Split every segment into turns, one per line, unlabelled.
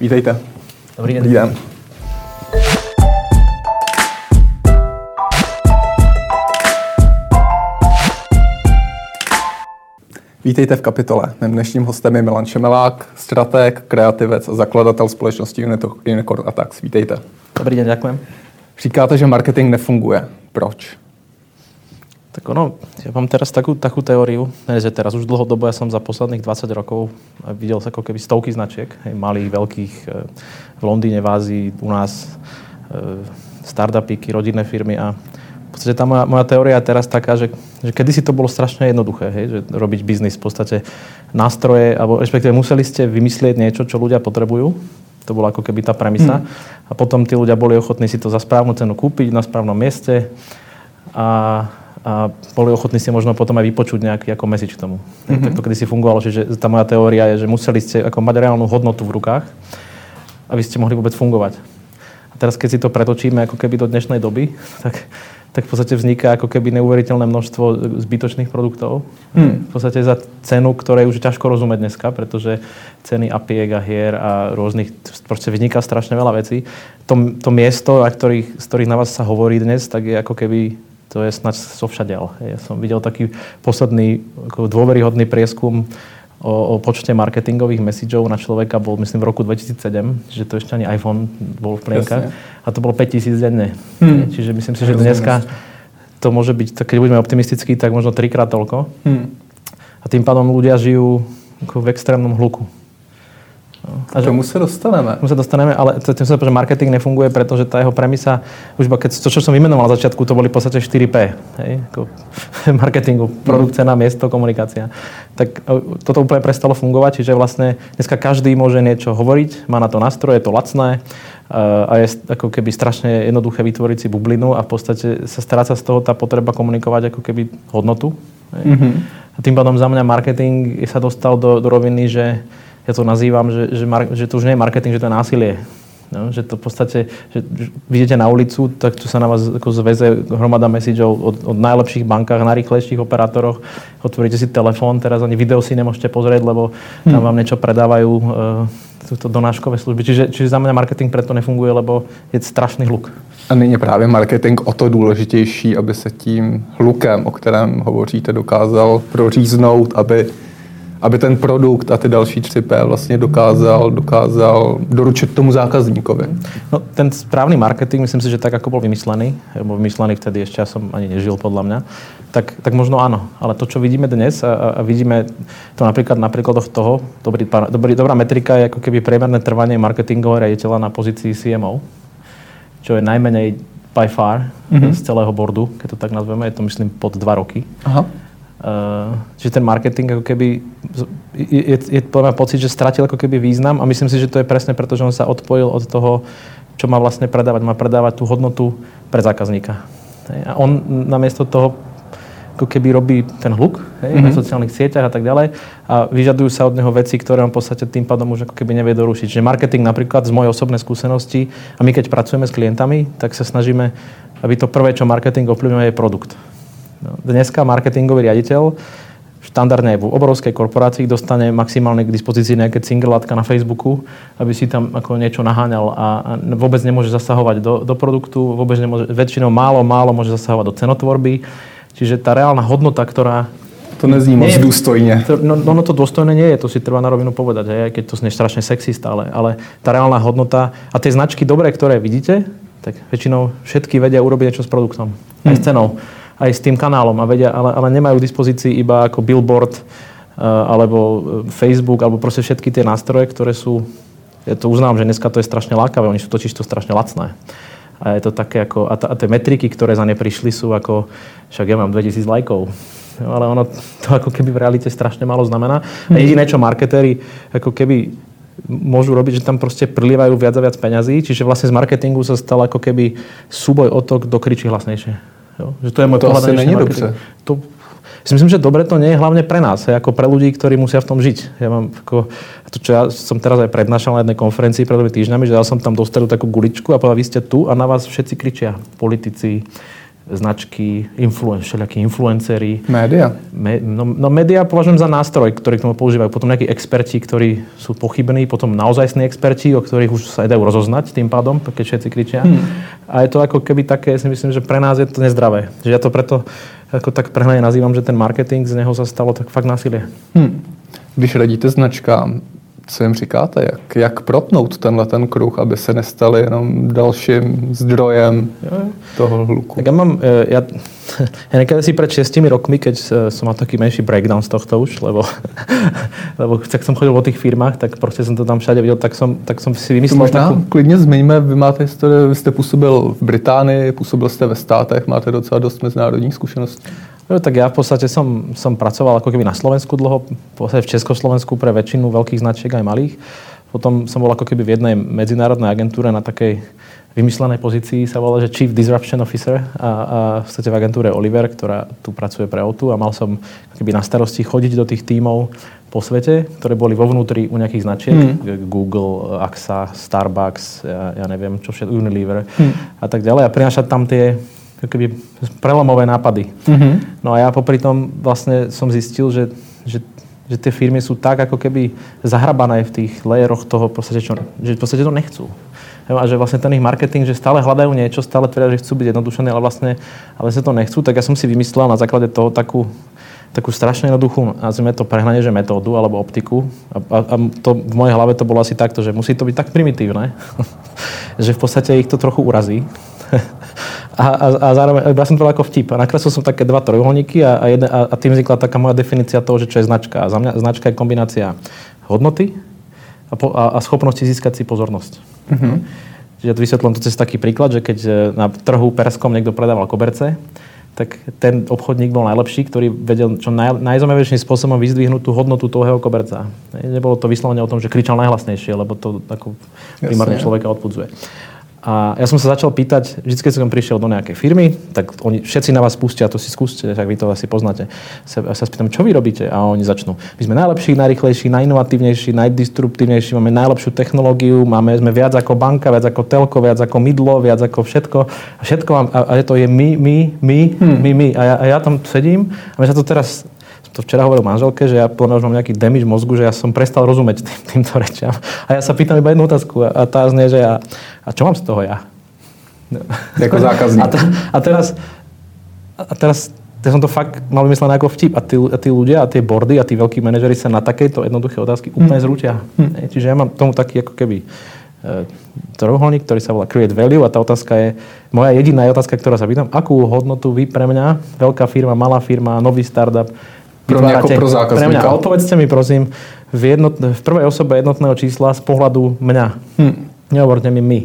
Vítejte.
Dobrý den.
Dobrý den. Vítejte v kapitole. Mým dnešním hostem je Milan Šemelák, strateg, kreativec a zakladatel společnosti Unicorn Attacks. Vítejte.
Dobrý den, ďakujem.
Říkáte, že marketing nefunguje. Proč?
Tak ono, ja mám teraz takú, takú teóriu, ne, že teraz už dlhodobo, ja som za posledných 20 rokov videl ako keby stovky značiek, hej, malých, veľkých, e, v Londýne, v Ázii, u nás, e, startupíky, rodinné firmy a v podstate tá moja, moja teória je teraz taká, že, že kedysi to bolo strašne jednoduché, hej, že robiť biznis v podstate nástroje, alebo respektíve museli ste vymyslieť niečo, čo ľudia potrebujú, to bola ako keby tá premisa. Hmm. A potom tí ľudia boli ochotní si to za správnu cenu kúpiť na správnom mieste a a boli ochotní si možno potom aj vypočuť nejaký ako message k tomu. Mm-hmm. Tak to kedy si fungovalo, že, že tá moja teória je, že museli ste ako mať reálnu hodnotu v rukách, aby ste mohli vôbec fungovať. A teraz, keď si to pretočíme ako keby do dnešnej doby, tak, tak v podstate vzniká ako keby neuveriteľné množstvo zbytočných produktov. Hmm. V podstate za cenu, ktorej už ťažko rozumieť dneska, pretože ceny apiek a hier a rôznych, proste vzniká strašne veľa vecí. To, to miesto, a ktorých, z ktorých na vás sa hovorí dnes, tak je ako keby to je snad so všadiaľ. Ja som videl taký posledný ako dôveryhodný prieskum o, o počte marketingových messageov na človeka bol, myslím, v roku 2007, že to ešte ani iPhone bol v plienkach. A to bolo 5000 denne. Hmm. Čiže myslím si, že dneska to môže byť, keď budeme optimistickí, tak možno trikrát toľko. Hmm. A tým pádom ľudia žijú v extrémnom hluku.
A že, tomu sa dostaneme.
Tomu sa dostaneme, ale tým sa že marketing nefunguje, pretože tá jeho premisa, už keď to, čo som vymenoval na začiatku, to boli v podstate 4P. Hej? Ako marketingu, produkt, cena, miesto, komunikácia. Tak e, toto úplne prestalo fungovať, čiže vlastne dneska každý môže niečo hovoriť, má na to nástroje, je to lacné e, a je ako keby strašne jednoduché vytvoriť si bublinu a v podstate sa stráca z toho tá potreba komunikovať ako keby hodnotu. Hej? Mm-hmm. A tým pádom za mňa marketing sa dostal do, do roviny, že ja to nazývam, že, že, mar, že to už nie je marketing, že to je násilie. No, že to v podstate, že vidíte na ulicu, tak tu sa na vás ako zveze hromada messageov od, od najlepších bankách, najrychlejších operátoroch. Otvoríte si telefón, teraz ani video si nemôžete pozrieť, lebo tam hmm. vám niečo predávajú e, donáškové služby. Čiže, čiže za mňa marketing preto nefunguje, lebo je strašný hluk.
A není právě marketing o to důležitější, aby se tím hlukem, o kterém hovoříte, dokázal proříznout, aby aby ten produkt a ty další 3P vlastně dokázal, dokázal doručit tomu zákazníkovi.
No, ten správny marketing, myslím si, že tak, ako bol vymyslený, bol vymyslený vtedy ešte, ja som ani nežil podľa mňa, tak, tak možno áno. Ale to, čo vidíme dnes a, a vidíme to napríklad na príkladoch toho, dobrý, dobrý, dobrá metrika je ako keby priemerné trvanie marketingového riaditeľa na pozícii CMO, čo je najmenej by far mm-hmm. z celého bordu, keď to tak nazveme, je to myslím pod 2 roky. Aha. Uh, čiže ten marketing ako keby je, je, je podľa pocit, že stratil ako keby význam a myslím si, že to je presne preto, že on sa odpojil od toho, čo má vlastne predávať. Má predávať tú hodnotu pre zákazníka. A on namiesto toho ako keby robí ten hluk hej, mm-hmm. na sociálnych sieťach a tak ďalej a vyžadujú sa od neho veci, ktoré on v podstate tým pádom už ako keby nevie dorušiť. Čiže marketing napríklad z mojej osobnej skúsenosti a my keď pracujeme s klientami, tak sa snažíme, aby to prvé, čo marketing ovplyvňuje, je produkt. Dneska marketingový riaditeľ štandardne v obrovskej korporácii dostane maximálne k dispozícii nejaké látka na Facebooku, aby si tam ako niečo naháňal a, vôbec nemôže zasahovať do, do produktu, vôbec nemôže, väčšinou málo, málo môže zasahovať do cenotvorby. Čiže tá reálna hodnota, ktorá
to nezní moc dôstojne.
No, no, no to dôstojné nie je, to si treba na rovinu povedať, aj keď to znie strašne sexy stále, ale tá reálna hodnota a tie značky dobré, ktoré vidíte, tak väčšinou všetky vedia urobiť niečo s produktom, aj s hm. cenou aj s tým kanálom a vedia, ale, ale nemajú k dispozícii iba ako billboard uh, alebo e, Facebook alebo proste všetky tie nástroje, ktoré sú, ja to uznám, že dneska to je strašne lákavé, oni sú totiž to strašne lacné. A je to také ako, a, t- a tie metriky, ktoré za ne prišli sú ako, však ja mám 2000 lajkov, no, ale ono to ako keby v realite strašne málo znamená. A jediné, čo marketéri ako keby môžu robiť, že tam proste prilievajú viac a viac peňazí, čiže vlastne z marketingu sa stal ako keby súboj o to, kto kričí hlasnejšie. Jo? Že to je môj
to pohľad asi není dobře.
To, si myslím, že dobre to nie je hlavne pre nás, ako pre ľudí, ktorí musia v tom žiť. Ja mám ako, to, čo ja som teraz aj prednášal na jednej konferencii pred dvomi týždňami, že ja som tam dostal takú guličku a povedal, vy ste tu a na vás všetci kričia. Politici, značky, influen, všelijakí influenceri.
Média?
Me, no, no média považujem za nástroj, ktorý k tomu používajú. Potom nejakí experti, ktorí sú pochybní, potom naozajstní experti, o ktorých už sa dajú rozoznať tým pádom, keď všetci kričia. Hmm. A je to ako keby také, si myslím, že pre nás je to nezdravé. Že ja to preto ako tak prehnane nazývam, že ten marketing, z neho sa stalo tak fakt násilie. Hmm.
Když radíte značkám, co jim říkáte? Jak, jak protnout tenhle ten kruh, aby se nestali jenom dalším zdrojem jo. toho hluku?
Tak ja mám, e, ja, ja niekedy si pred 6 rokmi, keď e, som mal taký menší breakdown z tohto už, lebo, lebo keď som chodil po tých firmách, tak proste som to tam všade videl, tak som, tak som si vymyslel
Možná takú... klidně zmiňme, vy máte historii, vy jste působil v Británii, působil jste ve státech, máte docela dost mezinárodních zkušeností.
No, tak ja v podstate som, som pracoval ako keby na Slovensku dlho, v Československu pre väčšinu veľkých značiek aj malých. Potom som bol ako keby v jednej medzinárodnej agentúre na takej vymyslenej pozícii sa volá, že Chief Disruption Officer a, a v podstate v agentúre Oliver, ktorá tu pracuje pre O2 a mal som keby na starosti chodiť do tých tímov po svete, ktoré boli vo vnútri u nejakých značiek, mm. Google, AXA, Starbucks, ja, ja neviem, čo všetko, Unilever mm. a tak ďalej a prinášať tam tie keby prelomové nápady. Mm-hmm. No a ja popri tom vlastne som zistil, že, že, že tie firmy sú tak ako keby zahrabané v tých layeroch toho, podstate, čo, že v podstate to nechcú. A že vlastne ten ich marketing, že stále hľadajú niečo, stále tvrdia, že chcú byť jednodušené, ale vlastne ale sa to nechcú, tak ja som si vymyslel na základe toho takú, takú strašne jednoduchú, nazvime to prehnanie, že metódu alebo optiku. A, a, a to v mojej hlave to bolo asi takto, že musí to byť tak primitívne, že v podstate ich to trochu urazí. A, a, a zároveň, ja som to ako vtip. A nakreslil som také dva trojuholníky a, a, jedne, a, a tým vznikla taká moja definícia toho, že čo je značka. A za mňa značka je kombinácia hodnoty a, po, a, a schopnosti získať si pozornosť. Mm-hmm. Čiže ja vysvetlím to cez taký príklad, že keď e, na trhu perskom niekto predával koberce, tak ten obchodník bol najlepší, ktorý vedel čo naj, najzaujímavejším spôsobom vyzdvihnúť tú hodnotu toho koberca. Nebolo to vyslovene o tom, že kričal najhlasnejšie, lebo to ako primárne človeka odpudzuje. A ja som sa začal pýtať, vždy, keď som prišiel do nejakej firmy, tak oni všetci na vás pustia, to si skúste, tak vy to asi poznáte. Sa, sa spýtam, čo vy robíte? A oni začnú. My sme najlepší, najrychlejší, najinovatívnejší, najdisruptívnejší, máme najlepšiu technológiu, máme, sme viac ako banka, viac ako telko, viac ako mydlo, viac ako všetko. A všetko mám, a, a to je my, my, my, hmm. my, my. A ja, a ja tam sedím a my sa to teraz to včera hovoril manželke, že ja podľa už mám nejaký damage mozgu, že ja som prestal rozumieť tým, týmto rečiam. A ja sa pýtam iba jednu otázku a tá znie, že ja, a čo mám z toho ja?
Ako zákazník.
A, a teraz, a teraz ja som to fakt mal vymyslené ako vtip. A tí, a tí ľudia, a tie bordy, a tí veľkí manažery sa na takéto jednoduché otázky hmm. úplne zrútia. Hmm. Čiže ja mám tomu taký ako keby e, trojuholník, ktorý sa volá Create Value a tá otázka je, moja jediná otázka, ktorá sa pýtam, akú hodnotu vy pre mňa, veľká firma, malá firma, nový startup,
pro ako pro zákazníka. Pre mňa.
A odpovedzte mi prosím v, jednot, v prvej osobe jednotného čísla z pohľadu mňa. Hm. Nehovorte mi my.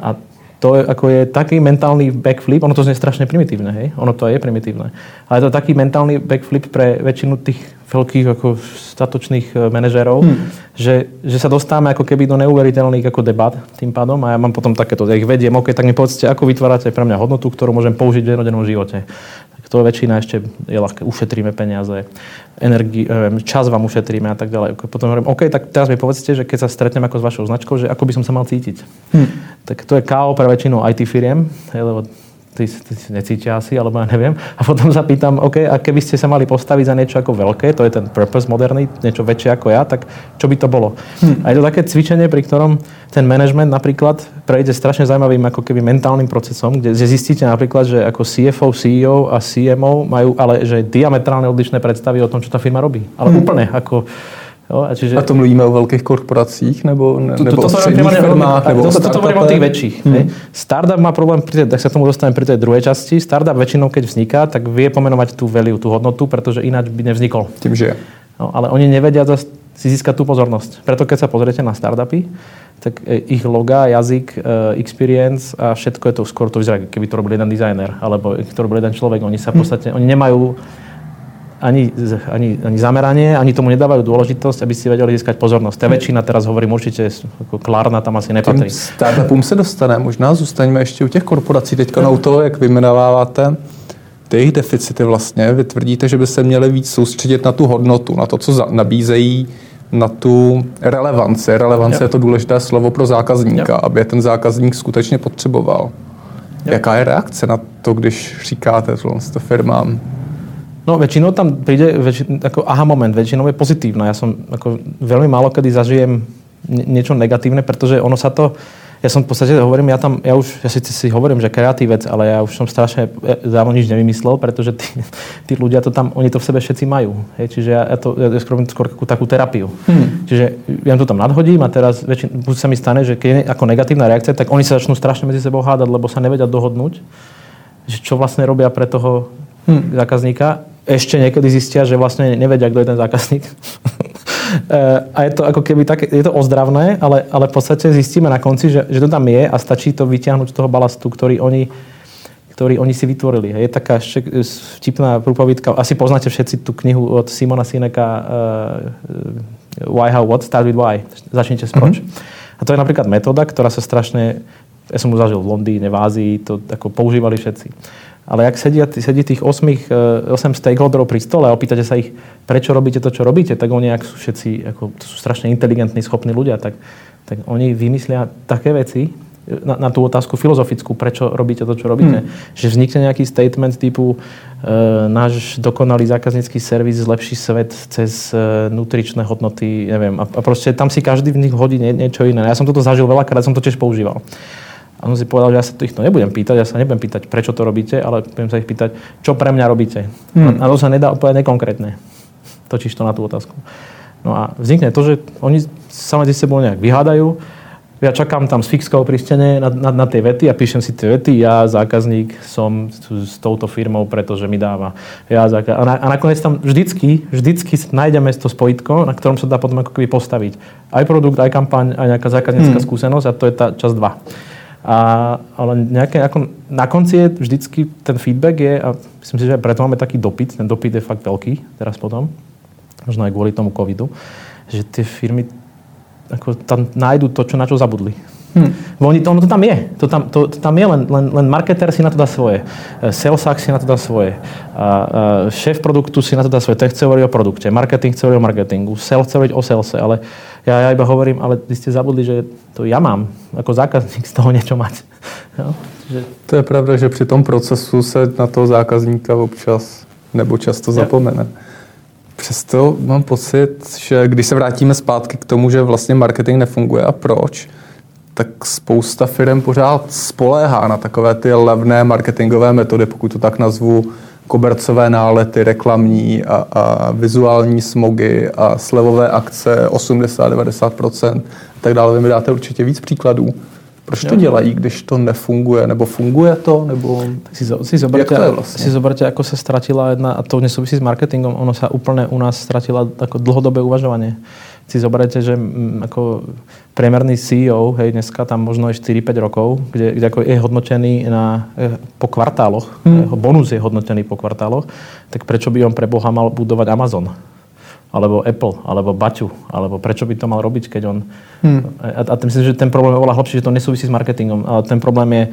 A to je, ako je taký mentálny backflip, ono to znie strašne primitívne, hej? Ono to je primitívne. Ale je to taký mentálny backflip pre väčšinu tých veľkých ako statočných e, manažérov, hmm. že, že sa dostávame ako keby do neuveriteľných ako debat tým pádom a ja mám potom takéto, ja ich vediem, OK, tak mi povedzte, ako vytvárate pre mňa hodnotu, ktorú môžem použiť v jednodennom živote to väčšina ešte je ľahké, ušetríme peniaze, energii, čas vám ušetríme a tak ďalej. Potom hovorím, OK, tak teraz mi povedzte, že keď sa stretnem ako s vašou značkou, že ako by som sa mal cítiť. Hm. Tak to je KO pre väčšinu IT firiem, lebo tí, tí necítia asi, alebo ja neviem. A potom sa pýtam, OK, a keby ste sa mali postaviť za niečo ako veľké, to je ten purpose moderný, niečo väčšie ako ja, tak čo by to bolo? Hm. A je to také cvičenie, pri ktorom ten management napríklad prejde strašne zaujímavým ako keby mentálnym procesom, kde zistíte napríklad, že ako CFO, CEO a CMO majú ale že diametrálne odlišné predstavy o tom, čo tá firma robí. Ale hm. úplne ako
Jo, a, čiže... a to mluvíme o veľkých korporacích nebo, ne,
to,
nebo
to, to, o firmách? Nebo to, to, to hovorím o tých väčších. Hmm. Startup má problém, pri tej, tak sa tomu dostaneme pri tej druhej časti. Startup väčšinou, keď vzniká, tak vie pomenovať tú value, tú hodnotu, pretože ináč by nevznikol.
Tým, že
No, ale oni nevedia si získať tú pozornosť. Preto keď sa pozriete na startupy, tak e, ich loga, jazyk, e, experience a všetko je to skôr to vyzerá, keby to robil jeden dizajner, alebo to robil jeden človek. Oni sa v podstate, oni nemajú ani, ani, ani zameranie, ani tomu nedávajú dôležitosť, aby si vedeli získať pozornosť. Tá väčšina teraz hovorím určite, ako Klárna tam asi nepatrí.
startupům se dostane, možná zůstaňme ještě u těch korporací teďka na to, jak vyjmenováváte ty jejich deficity vlastně. Vy tvrdíte, že by se měli víc soustředit na tu hodnotu, na to, co nabízejí, na tu relevanci. Relevance jo. je to důležité slovo pro zákazníka, jo. aby ten zákazník skutečně potřeboval. Jaká je reakce na to, když říkáte to firmám?
No väčšinou tam príde väčši, ako aha moment, väčšinou je pozitívna. Ja som ako veľmi málo kedy zažijem niečo negatívne, pretože ono sa to, ja som v podstate hovorím, ja tam, ja už, ja si, si hovorím, že kreatívec, ale ja už som strašne dávno nič nevymyslel, pretože tí, tí ľudia to tam, oni to v sebe všetci majú. Hej, čiže ja, ja to, ja skôr, skôr takú terapiu. Hmm. Čiže ja to tam nadhodím a teraz väčšin, buď sa mi stane, že keď je ako negatívna reakcia, tak oni sa začnú strašne medzi sebou hádať, lebo sa nevedia dohodnúť, že čo vlastne robia pre toho hmm. zákazníka ešte niekedy zistia, že vlastne nevedia, kto je ten zákazník. a je to ako keby také, je to ozdravné, ale, ale v podstate zistíme na konci, že, že to tam je a stačí to vyťahnuť z toho balastu, ktorý oni, ktorý oni si vytvorili. Je taká ešte vtipná prúpovidka, asi poznáte všetci tú knihu od Simona Sineka uh, Why, How, What, Start with Why. Začnite s proč. Mm-hmm. A to je napríklad metóda, ktorá sa strašne, ja som ju zažil v Londýne, v Ázii, to ako používali všetci. Ale ak sedia, sedí tých 8, 8 e, stakeholderov pri stole a opýtate sa ich, prečo robíte to, čo robíte, tak oni, ak sú všetci, ako, to sú strašne inteligentní, schopní ľudia, tak, tak oni vymyslia také veci na, na tú otázku filozofickú, prečo robíte to, čo robíte. Hmm. Že vznikne nejaký statement typu e, náš dokonalý zákaznícky servis zlepší svet cez e, nutričné hodnoty, neviem. A, a proste tam si každý v nich hodí nie, niečo iné. Ja som toto zažil veľakrát, som to tiež používal. A on si povedal, že ja sa ich to nebudem pýtať, ja sa nebudem pýtať, prečo to robíte, ale budem sa ich pýtať, čo pre mňa robíte. Hmm. A to sa nedá úplne nekonkrétne. Točíš to na tú otázku. No a vznikne to, že oni sa medzi sebou nejak vyhádajú, ja čakám tam s fixkou pri stene na, na, na tie vety a píšem si tie vety. Ja, zákazník, som s, s touto firmou, pretože mi dáva. Ja, záka- a, na, a nakoniec tam vždycky, vždycky nájdeme to spojitko, na ktorom sa dá potom ako keby postaviť aj produkt, aj kampaň, aj nejaká zákaznícka hmm. skúsenosť a to je tá časť 2. A, ale nejaké, ako, na konci je vždycky ten feedback je, a myslím si, že aj preto máme taký dopyt, ten dopyt je fakt veľký teraz potom, možno aj kvôli tomu covidu, že tie firmy ako tam nájdu to, čo, na čo zabudli. Hmm. Oni, to, ono to tam je. To tam, to, to tam je, len, len, len marketer si na to dá svoje. E, salesák si na to dá svoje. A, a šéf produktu si na to dá svoje. Ten chce hovoriť o produkte. Marketing chce hovoriť o marketingu. Sales chce hovoriť o salese. Ale ja, ja iba hovorím, ale vy ste zabudli, že to ja mám ako zákazník z toho niečo mať.
Jo? Že... To je pravda, že při tom procesu se na toho zákazníka občas nebo často zapomene. Přesto mám pocit, že když se vrátíme zpátky k tomu, že vlastně marketing nefunguje a proč, tak spousta firm pořád spoléhá na takové ty levné marketingové metody, pokud to tak nazvu, kobercové nálety reklamní a, a vizuální smogy a slevové akce 80-90% a tak dále. Vy mi dáte určitě víc příkladů. Proč to dělají, když to nefunguje? Nebo funguje to? Nebo...
Tak si, si zoberte, to si zoberte, ako sa stratila jedna, a to nesúvisí s marketingom, ono sa úplne u nás stratila ako dlhodobé uvažovanie si zoberiete, že m, ako priemerný CEO, hej, dneska tam možno je 4-5 rokov, kde, kde ako je hodnotený na, e, po kvartáloch, jeho bonus je hodnotený po kvartáloch, tak prečo by on pre Boha mal budovať Amazon? alebo Apple, alebo Baťu, alebo prečo by to mal robiť, keď on... Hmm. A, a myslím, že ten problém je oveľa hlbší, že to nesúvisí s marketingom, ale ten problém je,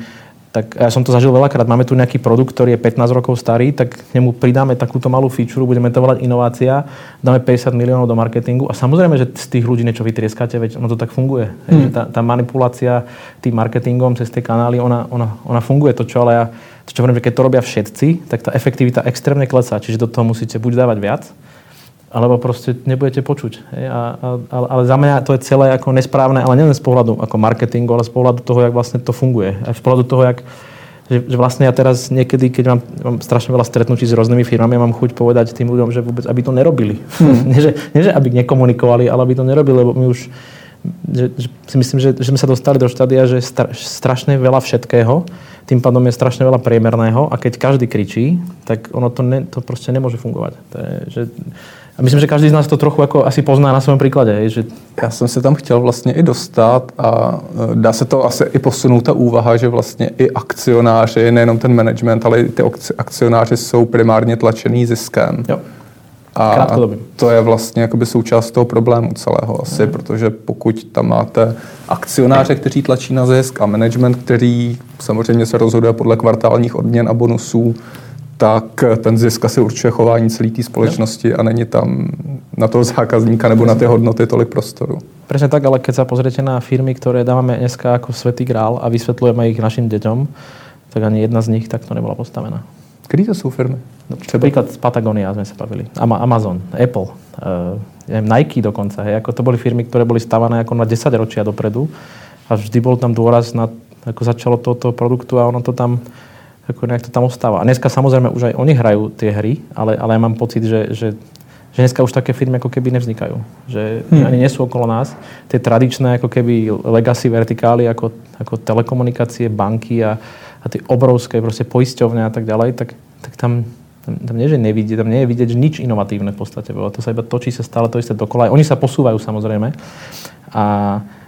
tak ja som to zažil veľakrát, máme tu nejaký produkt, ktorý je 15 rokov starý, tak k nemu pridáme takúto malú feature, budeme to volať inovácia, dáme 50 miliónov do marketingu a samozrejme, že z tých ľudí niečo vytrieskate, veď ono to tak funguje. Hmm. Tá, tá manipulácia tým marketingom cez tie kanály, ona, ona, ona funguje to, čo ale ja, to, čo hovorím, že keď to robia všetci, tak tá efektivita extrémne klesá, čiže do toho musíte buď dávať viac, alebo proste nebudete počuť. A, a, ale za mňa to je celé ako nesprávne, ale nielen z pohľadu ako marketingu, ale z pohľadu toho, jak vlastne to funguje. Aj z pohľadu toho, jak, že, že vlastne ja teraz niekedy, keď mám, mám strašne veľa stretnutí s rôznymi firmami, ja mám chuť povedať tým ľuďom, že vôbec, aby to nerobili. Hmm. nie, že, nie, že aby nekomunikovali, ale aby to nerobili, lebo my už že, že si myslím, že, že sme sa dostali do štádia, že je stra, strašne veľa všetkého, tým pádom je strašne veľa priemerného a keď každý kričí, tak ono to, ne, to proste nemôže fungovať. To je, že, a myslím, že každý z nás to trochu jako asi pozná na svém příkladě. Že...
Já jsem se tam chtěl vlastně i dostat a e, dá se to asi i posunout ta úvaha, že vlastně i akcionáři, nejenom ten management, ale i ty akcionáři jsou primárně tlačený ziskem.
Jo.
A to je vlastně jakoby součást toho problému celého asi, mm. protože pokud tam máte akcionáře, kteří tlačí na zisk a management, který samozřejmě se rozhoduje podle kvartálních odměn a bonusů, tak ten zisk asi určuje chování celé té společnosti a není tam na toho zákazníka nebo na ty hodnoty tolik prostoru.
Presne tak, ale keď sa pozriete na firmy, ktoré dávame dneska ako svetý grál a vysvetľujeme ich našim deťom, tak ani jedna z nich takto nebola postavená.
Kedy to sú firmy?
No, Príklad z Patagonia sme sa bavili. Amazon, Apple, uh, neviem, Nike dokonca. Hej. Ako to boli firmy, ktoré boli stavané ako na 10 ročia dopredu a vždy bol tam dôraz na, ako začalo toto produktu a ono to tam ako nejak to tam ostáva. A dneska samozrejme už aj oni hrajú tie hry, ale, ale ja mám pocit, že, že, že dneska už také firmy ako keby nevznikajú. Že hmm. ani nie sú okolo nás. Tie tradičné ako keby legacy vertikály ako, ako telekomunikácie, banky a, a tie obrovské proste poisťovne a tak ďalej, tak, tak tam, tam, tam nie, že nevidie, tam nie je vidieť nič inovatívne v podstate. To sa iba točí sa stále to isté dokola. Oni sa posúvajú samozrejme a,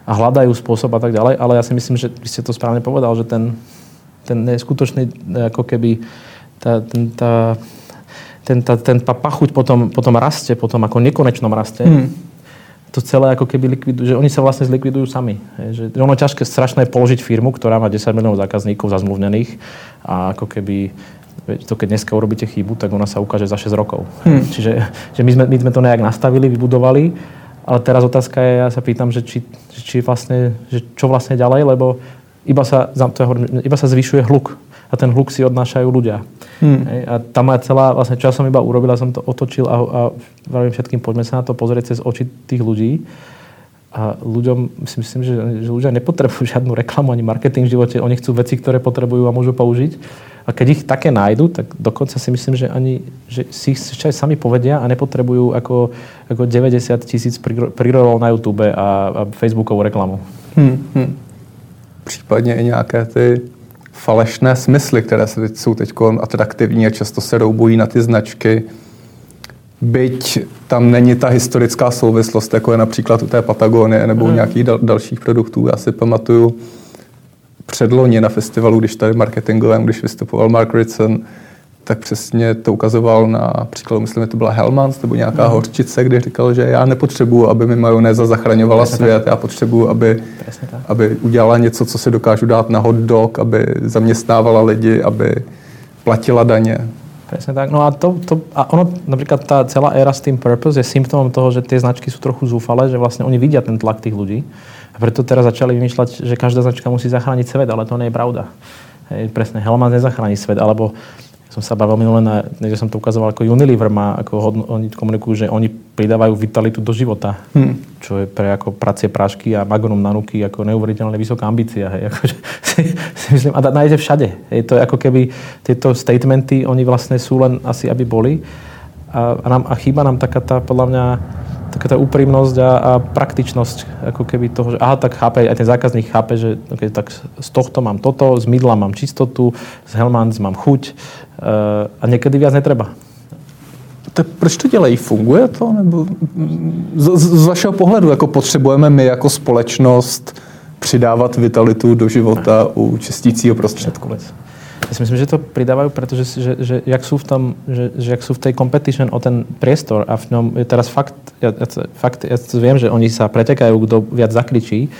a hľadajú spôsob a tak ďalej, ale ja si myslím, že vy ste to správne povedal, že ten, ten neskutočný, ako keby tá, ten, tá, ten, tá, ten pachuť potom, potom rastie, potom ako nekonečnom raste. Hmm. To celé ako keby likvidujú, že oni sa vlastne zlikvidujú sami. Že ono ťažké, strašné položiť firmu, ktorá má 10 miliónov zákazníkov zazmluvnených a ako keby to keď dneska urobíte chybu, tak ona sa ukáže za 6 rokov. Hmm. Čiže že my, sme, my sme to nejak nastavili, vybudovali, ale teraz otázka je, ja sa pýtam, že, či, či vlastne, že čo vlastne ďalej, lebo iba sa, to hovorím, iba sa zvyšuje hluk a ten hluk si odnášajú ľudia. Hmm. Hej, a tá moja celá, vlastne čo som iba urobil, som to otočil a, a vravím všetkým, poďme sa na to pozrieť cez oči tých ľudí. A ľuďom, si myslím, že, že ľudia nepotrebujú žiadnu reklamu ani marketing v živote. Oni chcú veci, ktoré potrebujú a môžu použiť. A keď ich také nájdu, tak dokonca si myslím, že ani že si ich ešte aj sami povedia a nepotrebujú ako, ako 90 tisíc prirolov na YouTube a, a Facebookovú reklamu. Hmm, hmm
případně i nějaké ty falešné smysly, které jsou teď atraktivní a často se roubují na ty značky. Byť tam není ta historická souvislost, jako je například u té Patagonie nebo u hmm. nějakých dal- dalších produktů. Já si pamatuju předloni na festivalu, když tady marketingovém, když vystupoval Mark Ritson, tak přesně to ukazoval na příkladu, myslím, že to byla Hellmans nebo nějaká mm. horčice, kde říkal, že já nepotřebuju, aby mi majonéza zachraňovala Presne svět, tak. já potřebuju, aby, aby udělala něco, co si dokážu dát na hot dog, aby zaměstnávala lidi, aby platila daně.
Presne tak. No a, to, to, a ono, napríklad tá celá éra Steam Purpose je symptómom toho, že tie značky sú trochu zúfale, že vlastne oni vidia ten tlak tých ľudí. A preto teraz začali vymýšľať, že každá značka musí zachrániť svet, ale to nie je pravda. Hej, presne, Hellman nezachráni svet, alebo som sa bavil minule, na, že som to ukazoval, ako Unilever má, ako hodno, oni komunikujú, že oni pridávajú vitalitu do života, hmm. čo je pre ako pracie prášky a magnum nanuky ako neuveriteľne vysoká ambícia. Hej. Ako, že, si, si myslím, a nájde všade. Je to ako keby tieto statementy, oni vlastne sú len asi, aby boli. A, a, nám, a chýba nám taká tá, podľa mňa, taká tá úprimnosť a, a praktičnosť, ako keby toho, že aha, tak chápe, aj ten zákazník chápe, že okay, tak z tohto mám toto, z mydla mám čistotu, z Hellmans mám chuť, a někdy víc netreba.
Tak proč to dělají? Funguje to? Nebo z, z vašeho pohledu, jako potřebujeme my jako společnost přidávat vitalitu do života u čistícího prostředku?
Ja si myslím, že to pridávajú, pretože že, že, jak sú v tom, že, že jak sú v tej competition o ten priestor a v ňom je teraz fakt, ja, ja, fakt, ja viem, že oni sa pretekajú, kto viac zakričí,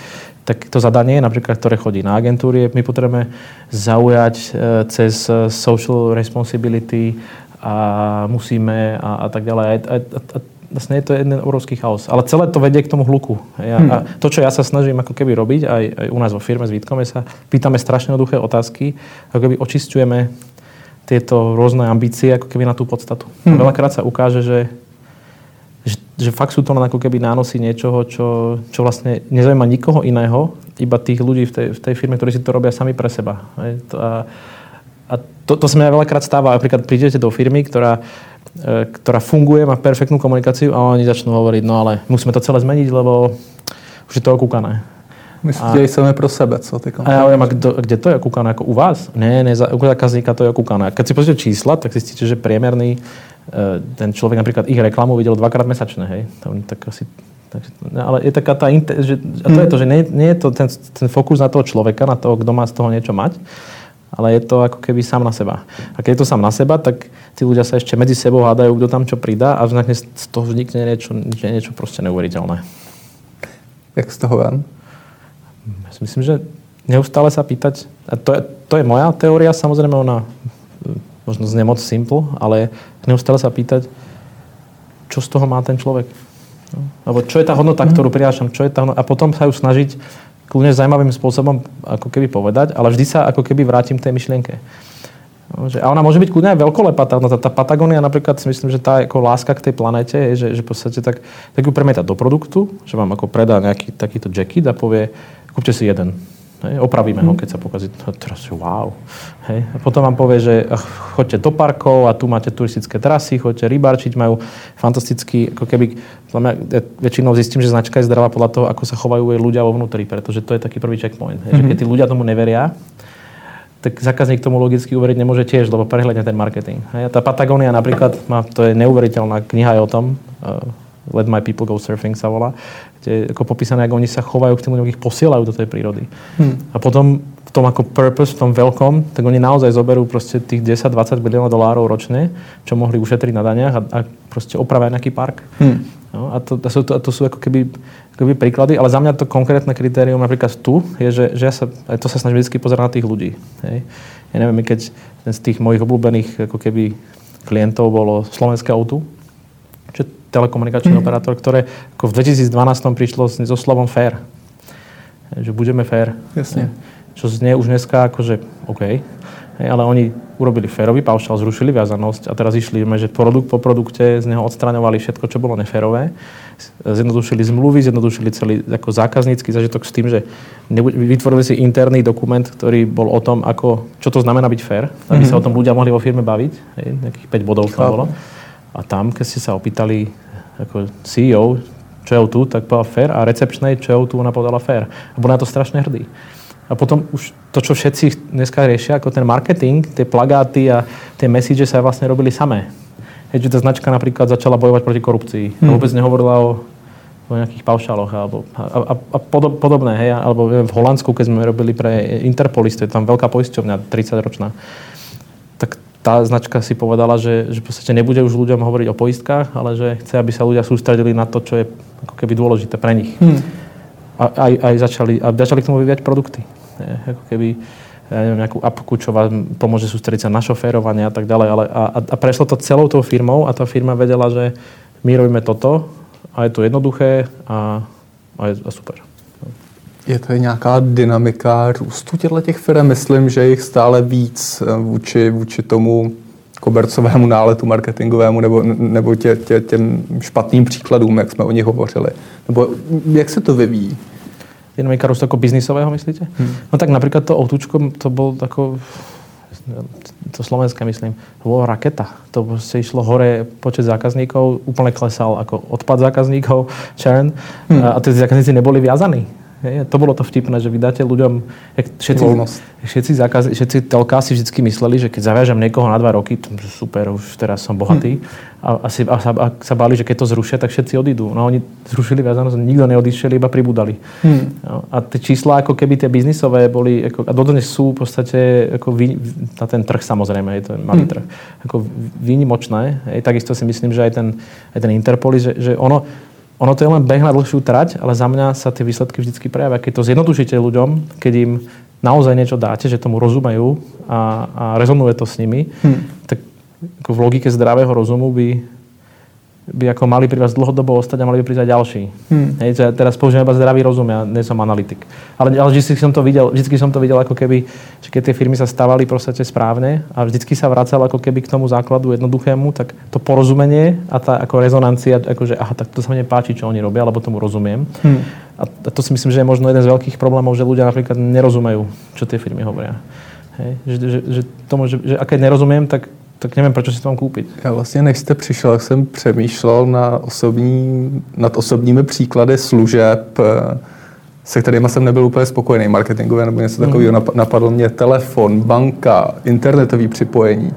tak to zadanie, napríklad, ktoré chodí na agentúrie, my potrebujeme zaujať e, cez social responsibility a musíme a, a tak ďalej. A, a, a, vlastne je to jeden obrovský chaos. Ale celé to vedie k tomu hluku. Ja, hmm. A to, čo ja sa snažím ako keby robiť, aj, aj u nás vo firme s Vítkom, sa pýtame strašne jednoduché otázky, ako keby očistujeme tieto rôzne ambície ako keby na tú podstatu. Hmm. Veľakrát sa ukáže, že že, že fakt sú to len ako keby nánosy niečoho, čo, čo vlastne nezaujíma nikoho iného, iba tých ľudí v tej, v tej firme, ktorí si to robia sami pre seba. A, a to, to sa mi veľakrát stáva. Napríklad prídete do firmy, ktorá, ktorá funguje, má perfektnú komunikáciu a oni začnú hovoriť, no ale musíme to celé zmeniť, lebo už je to okúkané.
Myslíte, že samé pro sebe, co ty
A ja hovorím, a kde to je okúkané? Ako u vás? Nie, nie, u zákazníka to je okúkané. Keď si pozrite čísla, tak zistíte, že priemerný E, ten človek napríklad ich reklamu videl dvakrát mesačne, hej. Tak asi, tak, no, ale je taká tá, že, a to je to, že nie, nie je to ten, ten fokus na toho človeka, na toho, kto má z toho niečo mať, ale je to ako keby sám na seba. A keď je to sám na seba, tak tí ľudia sa ešte medzi sebou hádajú, kto tam čo pridá a vznikne, z toho vznikne niečo, niečo proste neuveriteľné.
Jak z toho
si myslím, že neustále sa pýtať, a to je, to je moja teória, samozrejme ona možno znie moc simple, ale neustále sa pýtať, čo z toho má ten človek. No? Alebo čo je tá hodnota, ktorú prinášam, čo je tá hodnota, a potom sa ju snažiť kľudne zaujímavým spôsobom ako keby povedať, ale vždy sa ako keby vrátim k tej myšlienke. Že, a ona môže byť kľudne aj veľkolepá. Tá, tá, tá Patagónia napríklad si myslím, že tá ako láska k tej planete je, že, že v podstate tak, tak ju premieta do produktu, že vám ako predá nejaký takýto jacket a povie, kúpte si jeden. Hej, opravíme ho, mhm. keď sa pokazí. No, teraz wow. Hej. A potom vám povie, že choďte do parkov a tu máte turistické trasy, choďte rybarčiť, majú fantastický, ako keby, mňa, ja väčšinou zistím, že značka je zdravá podľa toho, ako sa chovajú jej ľudia vo vnútri, pretože to je taký prvý checkpoint. Mm-hmm. Že keď tí ľudia tomu neveria, tak zákazník tomu logicky uveriť nemôže tiež, lebo prehľadne ten marketing. Hej. Tá Patagonia napríklad, má, to je neuveriteľná kniha aj o tom, uh, Let My People Go Surfing sa volá, kde je ako popísané, ako oni sa chovajú k tým ľuďom, ich posielajú do tej prírody. Hmm. A potom v tom ako purpose, v tom veľkom, tak oni naozaj zoberú proste tých 10-20 miliónov dolárov ročne, čo mohli ušetriť na daniach a, a proste opravia nejaký park. Hmm. No, a to, to, sú, to, to sú ako keby, ako keby príklady, ale za mňa to konkrétne kritérium napríklad tu je, že, že ja sa, aj to sa snažím vždy pozerať na tých ľudí. Hej. Ja neviem, keď z tých mojich obľúbených ako keby klientov bolo Slovenské auto, telekomunikačný mm. operátor, ktoré ako v 2012 prišlo so slovom fair. Že budeme fair.
Jasne.
Čo znie už dneska akože OK. ale oni urobili férový paušal, zrušili viazanosť a teraz išli, že produkt po produkte z neho odstraňovali všetko, čo bolo neférové. Zjednodušili zmluvy, zjednodušili celý ako zákaznícky zažitok s tým, že vytvorili si interný dokument, ktorý bol o tom, ako, čo to znamená byť fair, aby mm-hmm. sa o tom ľudia mohli vo firme baviť. Hej, nejakých 5 bodov to bolo. A tam, keď ste sa opýtali ako CEO, čo je tu, tak povedal fair a recepčnej, čo je tu, ona povedala fair. A bol na to strašne hrdý. A potom už to, čo všetci dneska riešia, ako ten marketing, tie plagáty a tie message sa vlastne robili samé. Hej, že tá značka napríklad začala bojovať proti korupcii. Hmm. Vôbec nehovorila o, o nejakých paušáloch alebo, a, a, a podobné. Hej, alebo v Holandsku, keď sme robili pre Interpolis, to je tam veľká poisťovňa, 30-ročná, tak tá značka si povedala, že, že v podstate nebude už ľuďom hovoriť o poistkách, ale že chce, aby sa ľudia sústredili na to, čo je ako keby dôležité pre nich. Hmm. A aj, aj začali, a začali k tomu vyvíjať produkty. Je, ako keby ja neviem, nejakú apku, čo vám pomôže sústrediť sa na šoférovanie a tak ďalej. Ale, a, a prešlo to celou tou firmou a tá firma vedela, že my robíme toto a je to jednoduché a, a je a super
je to nějaká dynamika růstu těchto těch firm. Myslím, že jich stále víc eh, vůči, vůči tomu kobercovému náletu marketingovému nebo, nebo tě, tě, těm špatným příkladům, jak jsme o nich hovořili. Nebo jak se to vyvíjí?
Dynamika růstu jako biznisového, myslíte? Hmm. No tak napríklad to autúčko, to bol ako to slovenské, myslím, to bolo raketa. To proste išlo hore počet zákazníkov, úplne klesal ako odpad zákazníkov, churn, hmm. a tí zákazníci neboli viazaní. Hej, to bolo to vtipné, že vy dáte ľuďom, všetci, všetci, zákaz, všetci telkási vždy mysleli, že keď zaviažem niekoho na dva roky, to super, už teraz som bohatý. Hm. A, a, si, a, sa, a sa báli, že keď to zrušia, tak všetci odídu. No oni zrušili viazanosť, nikto neodišiel, iba pribudali. Hmm. No, a tie čísla, ako keby tie biznisové boli, ako, a dodnes sú v podstate ako vý, na ten trh samozrejme, je to malý hmm. trh, ako výnimočné. Hej, takisto si myslím, že aj ten, aj ten Interpolis, že, že ono, ono to je len beh na dlhšiu trať, ale za mňa sa tie výsledky vždy prejavia. Keď to zjednodušíte ľuďom, keď im naozaj niečo dáte, že tomu rozumejú a, a rezonuje to s nimi, hmm. tak v logike zdravého rozumu by by ako mali pri vás dlhodobo ostať a mali by prísť aj ďalší. Hmm. Hej, ja teraz použijem iba zdravý rozum, ja nie som analytik. Ale, ale vždy som to videl, vždy som to videl ako keby, že keď tie firmy sa stavali proste správne a vždy sa vracalo ako keby k tomu základu jednoduchému, tak to porozumenie a tá ako rezonancia, akože aha, tak to sa mne páči, čo oni robia, alebo tomu rozumiem. Hmm. A to si myslím, že je možno jeden z veľkých problémov, že ľudia napríklad nerozumejú, čo tie firmy hovoria. Hej? Že, že, že, tomu, že, že a keď nerozumiem, tak tak nevím, proč si to mám koupit.
Já vlastně, než jste přišel, jsem přemýšlel na osobní, nad osobními příklady služeb, eh, se kterými jsem nebyl úplně spokojený marketingově nebo něco takového. Mm. Napadl mě telefon, banka, internetový připojení.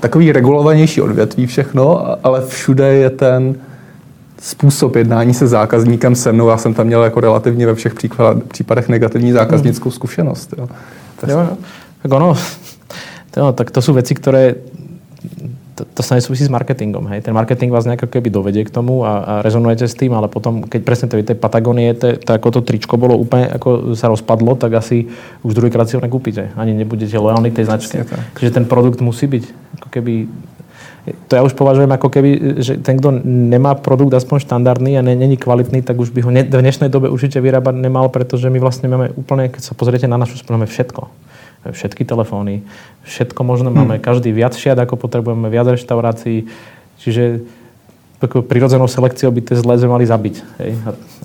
Takový regulovanější odvětví všechno, ale všude je ten způsob jednání se zákazníkem se mnou. Já jsem tam měl jako relativně ve všech případech negativní zákaznickou mm. zkušenost. Jo.
Jo, jo. Tak ono, to, tak to sú veci, ktoré to, to sa nesúvisí s marketingom. Hej. Ten marketing vás nejako keby dovedie k tomu a, a rezonujete s tým, ale potom, keď presne to tej Patagonie, to, to, ako to tričko bolo úplne, ako sa rozpadlo, tak asi už druhýkrát si ho nekúpite. Ani nebudete lojálni tej značke. Takže ten produkt musí byť ako keby to ja už považujem ako keby, že ten, kto nemá produkt aspoň štandardný a není kvalitný, tak už by ho v dnešnej dobe určite vyrábať nemal, pretože my vlastne máme úplne, keď sa pozriete na našu spoločnosť, všetko. Všetky telefóny, všetko možno hmm. máme, každý viac šiat, ako potrebujeme, viac reštaurácií. Čiže prirodzenou selekciou by tie zlé sme mali zabiť. Hej.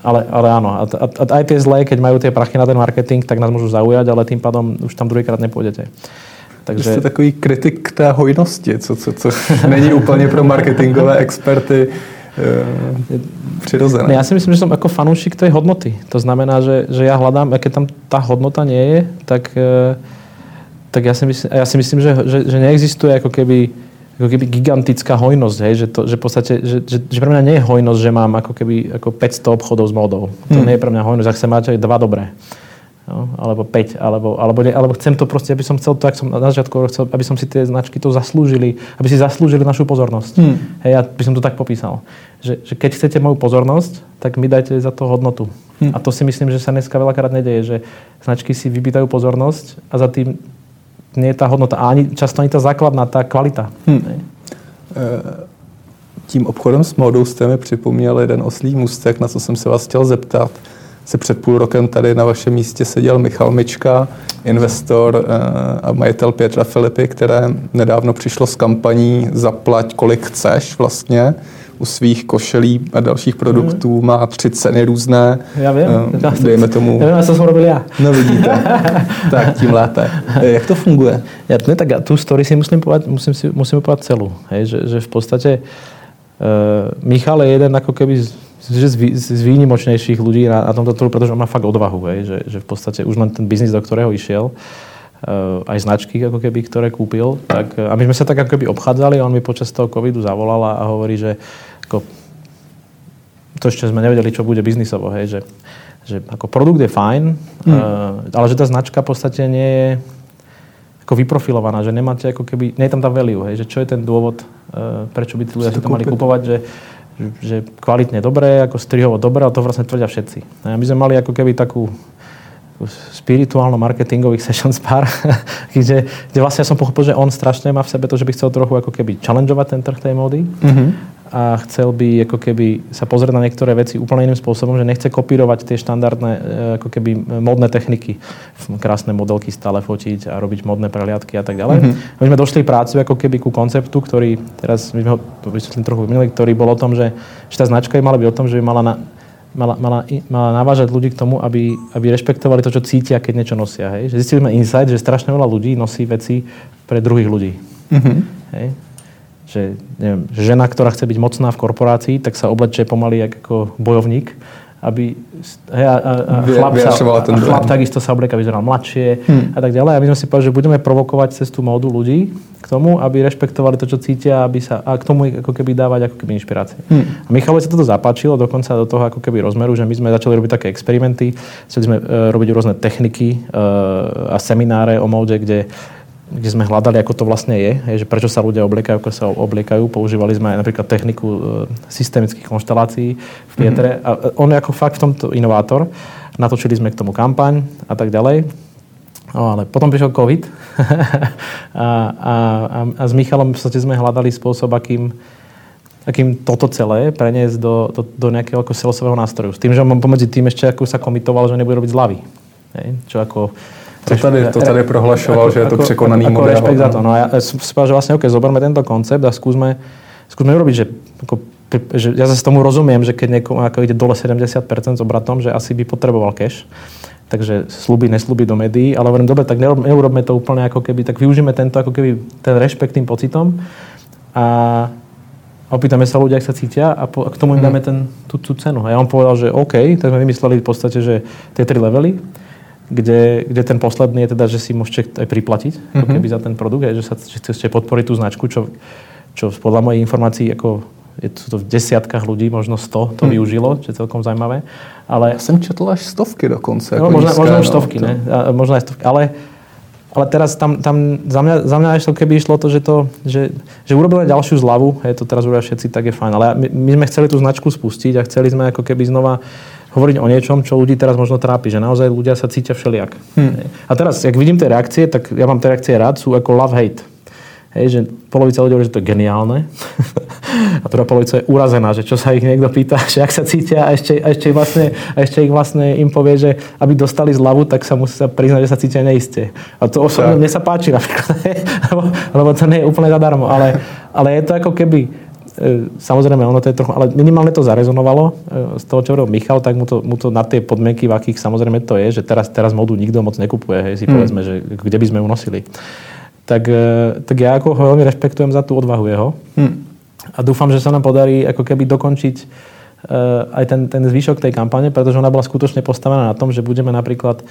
Ale, ale áno, a, a, a aj tie zlé, keď majú tie prachy na ten marketing, tak nás môžu zaujať, ale tým pádom už tam druhýkrát nepôjdete.
Takže... Jste takový kritik té hojnosti, co, co, což není úplně pro marketingové experty e, přirozené.
Ne, ja si myslím, že som ako fanúšik tej hodnoty. To znamená, že, že ja hľadám, keď tam tá hodnota nie je, tak, e, tak ja si myslím, ja si myslím že, že, že neexistuje ako keby ako keby gigantická hojnosť, hej, že, to, že, v podstate, že, že, že pre mňa nie je hojnosť, že mám ako keby ako 500 obchodov s módou. To hmm. nie je pre mňa hojnosť, ak chcem mať aj dva dobré. No, alebo 5, alebo, alebo, alebo chcem to proste, aby som chcel to, ak som na začiatku chcel, aby som si tie značky to zaslúžili, aby si zaslúžili našu pozornosť. Hmm. Hej, ja by som to tak popísal. Že, že keď chcete moju pozornosť, tak mi dajte za to hodnotu. Hmm. A to si myslím, že sa dneska veľakrát nedeje, že značky si vybítajú pozornosť a za tým nie je tá hodnota. A ani, často ani tá základná, tá kvalita. Hmm.
Tím obchodem s módou jste mi připomněl jeden oslý můstek, na co jsem se vás chtěl zeptat. Se před půl rokem tady na vašem místě seděl Michal Mička, investor e, a majitel Pětra Filipy, které nedávno přišlo s kampaní Zaplať kolik chceš vlastně u svých košelí a dalších produktů mm. má tři ceny různé.
Já vím.
Uh, dejme tomu.
Já vím, co jsem robil já.
No vidíte. tak tím lépe. Jak to funguje?
Ja, ne, tak tu story si musím povedať, musím si, musíme povedať celú. Hej, že, že v podstate uh, Michal je jeden ako keby z, z, z výnimočnejších ľudí na, na tomto trhu, pretože on má fakt odvahu. Hej, že, že v podstate už len ten biznis, do ktorého išiel, uh, aj značky, ako keby, ktoré kúpil. Tak, a my sme sa tak ako keby obchádzali a on mi počas toho covidu zavolal a hovorí, že ako, to ešte sme nevedeli, čo bude biznisovo, hej, že, že ako produkt je fajn, mm. ale že tá značka v podstate nie je ako vyprofilovaná, že nemáte ako keby, nie je tam tá value, hej, že čo je ten dôvod, prečo by tí ľudia si to mali kupovať, že, že kvalitne dobré, ako strihovo dobré, ale to vlastne tvrdia všetci. A my sme mali ako keby takú spirituálno-marketingových sessions pár, kde, kde vlastne som pochopil, že on strašne má v sebe to, že by chcel trochu ako keby challengeovať ten trh tej módy. Mm-hmm a chcel by ako keby sa pozrieť na niektoré veci úplne iným spôsobom, že nechce kopírovať tie štandardné e, ako keby modné techniky. Krásne modelky stále fotiť a robiť modné preliadky a tak ďalej. Mm-hmm. My sme došli prácu ako keby ku konceptu, ktorý, teraz my sme ho vysvetlím trochu minulý, ktorý bol o tom, že, že tá značka by mala byť o tom, že by mala na, mala, mala, mala navážať ľudí k tomu, aby, aby rešpektovali to, čo cítia, keď niečo nosia. Hej? Že zistili sme insight, že strašne veľa ľudí nosí veci pre druhých ľudí. Mm-hmm. Hej? Že neviem, žena, ktorá chce byť mocná v korporácii, tak sa oblečie pomaly ako bojovník, aby hej, a, a, a chlap, sa, a chlap takisto sa oblieka, vyzeral mladšie hmm. a tak ďalej. A my sme si povedali, že budeme provokovať cez tú módu ľudí k tomu, aby rešpektovali to, čo cítia aby sa, a k tomu ako keby dávať ako keby inšpirácie. Hmm. A Michalovi sa toto zapáčilo, dokonca do toho ako keby rozmeru, že my sme začali robiť také experimenty, chceli sme uh, robiť rôzne techniky uh, a semináre o móde, kde kde sme hľadali, ako to vlastne je, je že prečo sa ľudia obliekajú, ako sa obliekajú. Používali sme aj napríklad techniku e, systemických konštelácií v Pietre. Mm-hmm. A on je ako fakt v tomto inovátor. Natočili sme k tomu kampaň a tak ďalej. No, ale potom prišiel COVID a, a, a, s Michalom v podstate sme hľadali spôsob, akým, akým toto celé preniesť do, do, do nejakého ako salesového nástroju. S tým, že on pomedzi tým ešte ako sa komitoval, že nebude robiť zľavy. Hej? Čo ako
to tady, to tady prohlašoval, ako, že je to ako, překonaný ako model.
Rešpekt za to. No a ja povedal, že vlastne, OK, zoberme tento koncept a skúsme, skúsme urobiť, že, ako, že ja zase tomu rozumiem, že keď niekomu ako ide dole 70% s obratom, že asi by potreboval cash. Takže slúbi, neslúbi do médií, ale hovorím, dobre, tak neurobme to úplne ako keby, tak využíme tento ako keby ten rešpekt tým pocitom a opýtame sa ľudia, ak sa cítia a, po, a k tomu im mhm. dáme ten, tú, tú cenu. A ja on povedal, že OK, tak sme vymysleli v podstate, že tie tri levely kde, kde ten posledný je teda, že si môžete aj priplatiť mm-hmm. keby za ten produkt, aj, že, sa, že chcete podporiť tú značku, čo, čo podľa mojej informácií ako je to v desiatkách ľudí, možno 100 to hmm. využilo, čo je celkom zaujímavé. Ale...
Ja som četl až stovky dokonce.
No, možno, možno už stovky, no, ne? A, možno aj stovky. Ale, ale teraz tam, tam za, mňa, za mňa ešte keby išlo to, že, to, že, že urobili ďalšiu zľavu, je to teraz urobia všetci, tak je fajn. Ale my, my sme chceli tú značku spustiť a chceli sme ako keby znova hovoriť o niečom, čo ľudí teraz možno trápi, že naozaj ľudia sa cítia všelijak. Hmm. A teraz, ak vidím tie reakcie, tak ja mám tie reakcie rád, sú ako love-hate. Hej, že polovica ľudí hovorí, že to je geniálne a druhá polovica je urazená, že čo sa ich niekto pýta, že ak sa cítia a ešte, a ešte, vlastne, a ešte ich vlastne im povie, že aby dostali zľavu, tak sa musí sa priznať, že sa cítia neisté. A to osobne mne sa páči napríklad, lebo, lebo to nie je úplne zadarmo, ale, ale je to ako keby Samozrejme, ono to je trochu, ale minimálne to zarezonovalo e, z toho, čo hovoril Michal, tak mu to, mu to na tie podmienky, v akých samozrejme to je, že teraz, teraz modu nikto moc nekupuje, hej, si hmm. povedzme, že kde by sme ju nosili tak, e, tak ja ako ho veľmi rešpektujem za tú odvahu jeho. Hmm. A dúfam, že sa nám podarí ako keby dokončiť uh, aj ten, ten zvyšok tej kampane, pretože ona bola skutočne postavená na tom, že budeme napríklad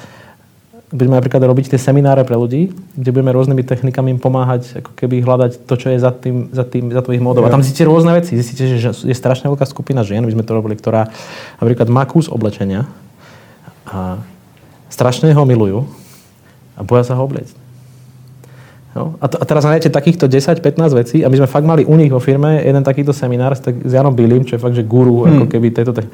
budeme napríklad robiť tie semináre pre ľudí, kde budeme rôznymi technikami im pomáhať, ako keby hľadať to, čo je za tým, za tým, za tvojich módov. A tam zistíte rôzne veci. Zistíte, že je strašne veľká skupina žien, my sme to robili, ktorá napríklad má kus oblečenia a strašne ho milujú a boja sa ho obliecť. No, a, t- a teraz nájdete takýchto 10-15 vecí a my sme fakt mali u nich vo firme jeden takýto seminár s, tak, s Janom Bilim, čo je fakt, že guru, hmm. ako keby tejto... Te-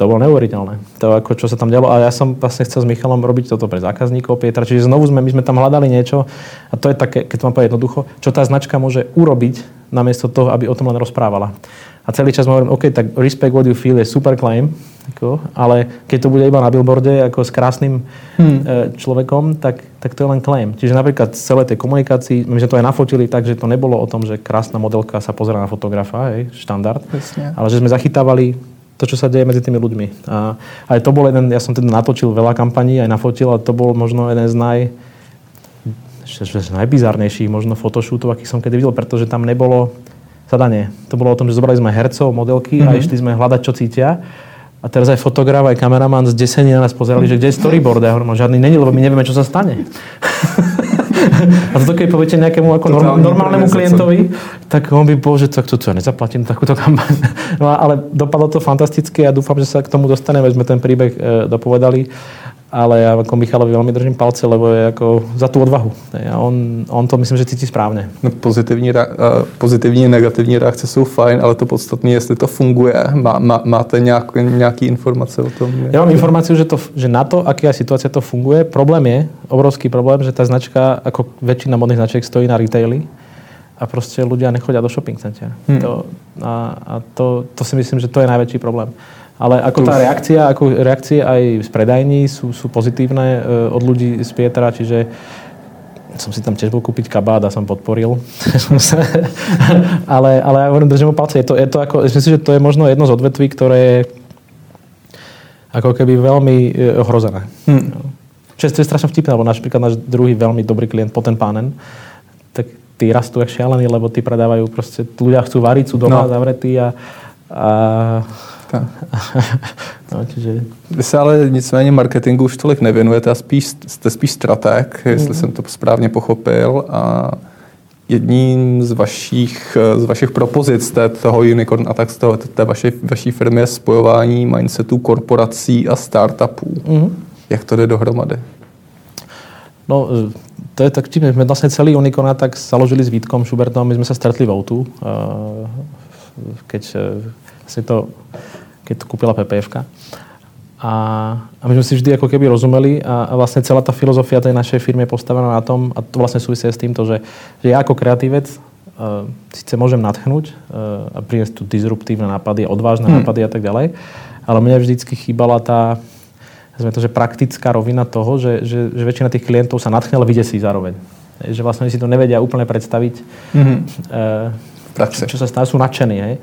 to bolo neuveriteľné. To, ako, čo sa tam dialo. A ja som vlastne chcel s Michalom robiť toto pre zákazníkov Pietra. Čiže znovu sme, my sme tam hľadali niečo a to je také, keď to mám povedať jednoducho, čo tá značka môže urobiť namiesto toho, aby o tom len rozprávala. A celý čas hovorím, OK, tak respect what you feel je super claim, ako, ale keď to bude iba na billboarde ako s krásnym hmm. človekom, tak, tak to je len claim. Čiže napríklad z celej tej komunikácii, my sme to aj nafotili tak, že to nebolo o tom, že krásna modelka sa pozera na fotografa, hej, štandard, Presne. ale že sme zachytávali to, čo sa deje medzi tými ľuďmi. A aj to bol jeden, ja som teda natočil veľa kampaní, aj nafotil, a to bol možno jeden z naj, najbizarnejších možno fotoshootov, akých som kedy videl, pretože tam nebolo zadanie. To bolo o tom, že zobrali sme hercov, modelky mm-hmm. a mhm. išli sme hľadať, čo cítia. A teraz aj fotograf, aj kameraman z desení na nás pozerali, že kde je storyboard. Ja hovorím, žiadny není, lebo my nevieme, čo sa stane. a toto keď poviete nejakému ako norm, normálnemu klientovi, tak on by bol, že tak to, ja nezaplatím takúto kampaň. No, ale dopadlo to fantasticky a dúfam, že sa k tomu dostaneme, sme ten príbeh e, dopovedali ale ja ako Michalovi veľmi držím palce, lebo je ako za tú odvahu. A on, on to myslím, že cíti správně.
No, pozitivní, pozitivní negativní reakce jsou fajn, ale to podstatné, jestli to funguje. Má, má, máte nějak, nějaký informace o tom?
Ja mám informáciu, že, to, že na to, aká situácia to funguje, problém je, obrovský problém, že tá značka, ako väčšina modných značiek, stojí na retaily a proste ľudia nechodia do shopping center. Hmm. To, a a to, to si myslím, že to je najväčší problém. Ale ako tá reakcia, ako reakcie aj z predajní sú, sú pozitívne e, od ľudí z Pietra, čiže som si tam tiež bol kúpiť kabát a som podporil. ale, ale ja hovorím, držím palce. Je to, je to ako, myslím si, že to je možno jedno z odvetví, ktoré je ako keby veľmi e, ohrozené. Hmm. Čo je strašne vtipné, lebo napríklad náš druhý veľmi dobrý klient, Poten Pánen, tak tí rastú jak šialení, lebo tí predávajú proste, ľudia chcú variť, sú doma no. zavretí a, a tak.
no, čiže... Vy se ale nicméně marketingu už tolik nevěnujete a spíš, jste spíš strateg, jestli mm. jsem to správně pochopil. A jedním z vašich, z vašich propozic té, toho Unicorn a tak z toho, té vaší, vaší firmy je spojování mindsetů korporací a startupů. Mm. Jak to jde dohromady?
No, to je tak, čím sme vlastne celý Unicorn tak založili s Vítkom Šubertom, my sme sa stretli v Outu, keď si to keď to kúpila PPF. A, a my sme si vždy ako keby rozumeli a, a vlastne celá tá filozofia tej našej firmy je postavená na tom, a to vlastne súvisí s týmto, že, že ja ako kreatívec uh, síce môžem nadchnúť uh, a priniesť tu disruptívne nápady, odvážne hmm. nápady a tak ďalej, ale mne vždycky chýbala tá, to, že praktická rovina toho, že, že, že väčšina tých klientov sa nadchne, ale si zároveň. Že vlastne si to nevedia úplne predstaviť, mm-hmm. uh, čo, čo sa stane, sú nadšení. Hej?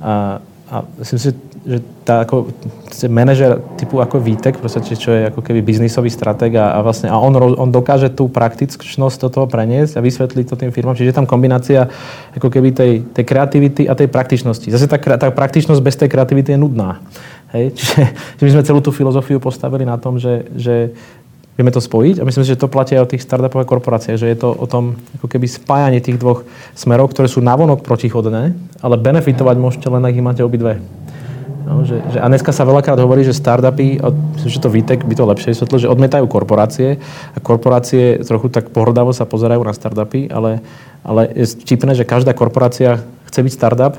A, a myslím si, že tá ako manažer typu ako Vítek, čo je ako keby biznisový strateg a, a vlastne a on, on dokáže tú praktičnosť do toho preniesť a vysvetliť to tým firmám. Čiže je tam kombinácia ako keby tej, tej kreativity a tej praktičnosti. Zase tá, tá praktičnosť bez tej kreativity je nudná. Hej? Čiže že my sme celú tú filozofiu postavili na tom, že, že vieme to spojiť a myslím si, že to platí aj o tých startupových korporáciách, že je to o tom ako keby spájanie tých dvoch smerov, ktoré sú navonok protichodné, ale benefitovať môžete len, ak ich máte obidve. No, že, že, a dneska sa veľakrát hovorí, že startupy, a myslím, že to Vitek by to lepšie vysvetlil, že odmietajú korporácie a korporácie trochu tak pohrdavo sa pozerajú na startupy, ale, ale je vtipné, že každá korporácia chce byť startup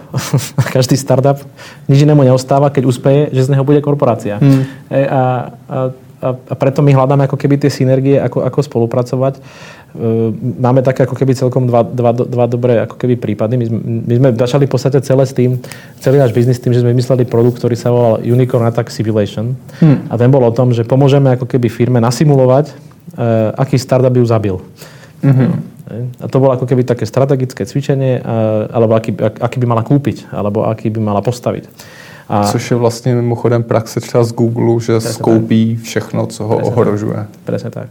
a každý startup nič inému neostáva, keď uspeje, že z neho bude korporácia. Hmm. E, a, a a, a preto my hľadáme ako keby tie synergie, ako, ako spolupracovať. E, máme také ako keby celkom dva, dva, dva dobré ako keby prípady. My sme, my sme začali v podstate celé s tým, celý náš biznis tým, že sme vymysleli produkt, ktorý sa volal Unicorn Attack Simulation. Hmm. A ten bol o tom, že pomôžeme ako keby firme nasimulovať, uh, aký startup ju zabil. Mm-hmm. A to bolo ako keby také strategické cvičenie, alebo aký, aký by mala kúpiť, alebo aký by mala postaviť.
A... Což je vlastně mimochodem praxe třeba z Google, že Presne skoupí tak. všechno, co ho Presne ohrožuje. Tak.
Presne tak.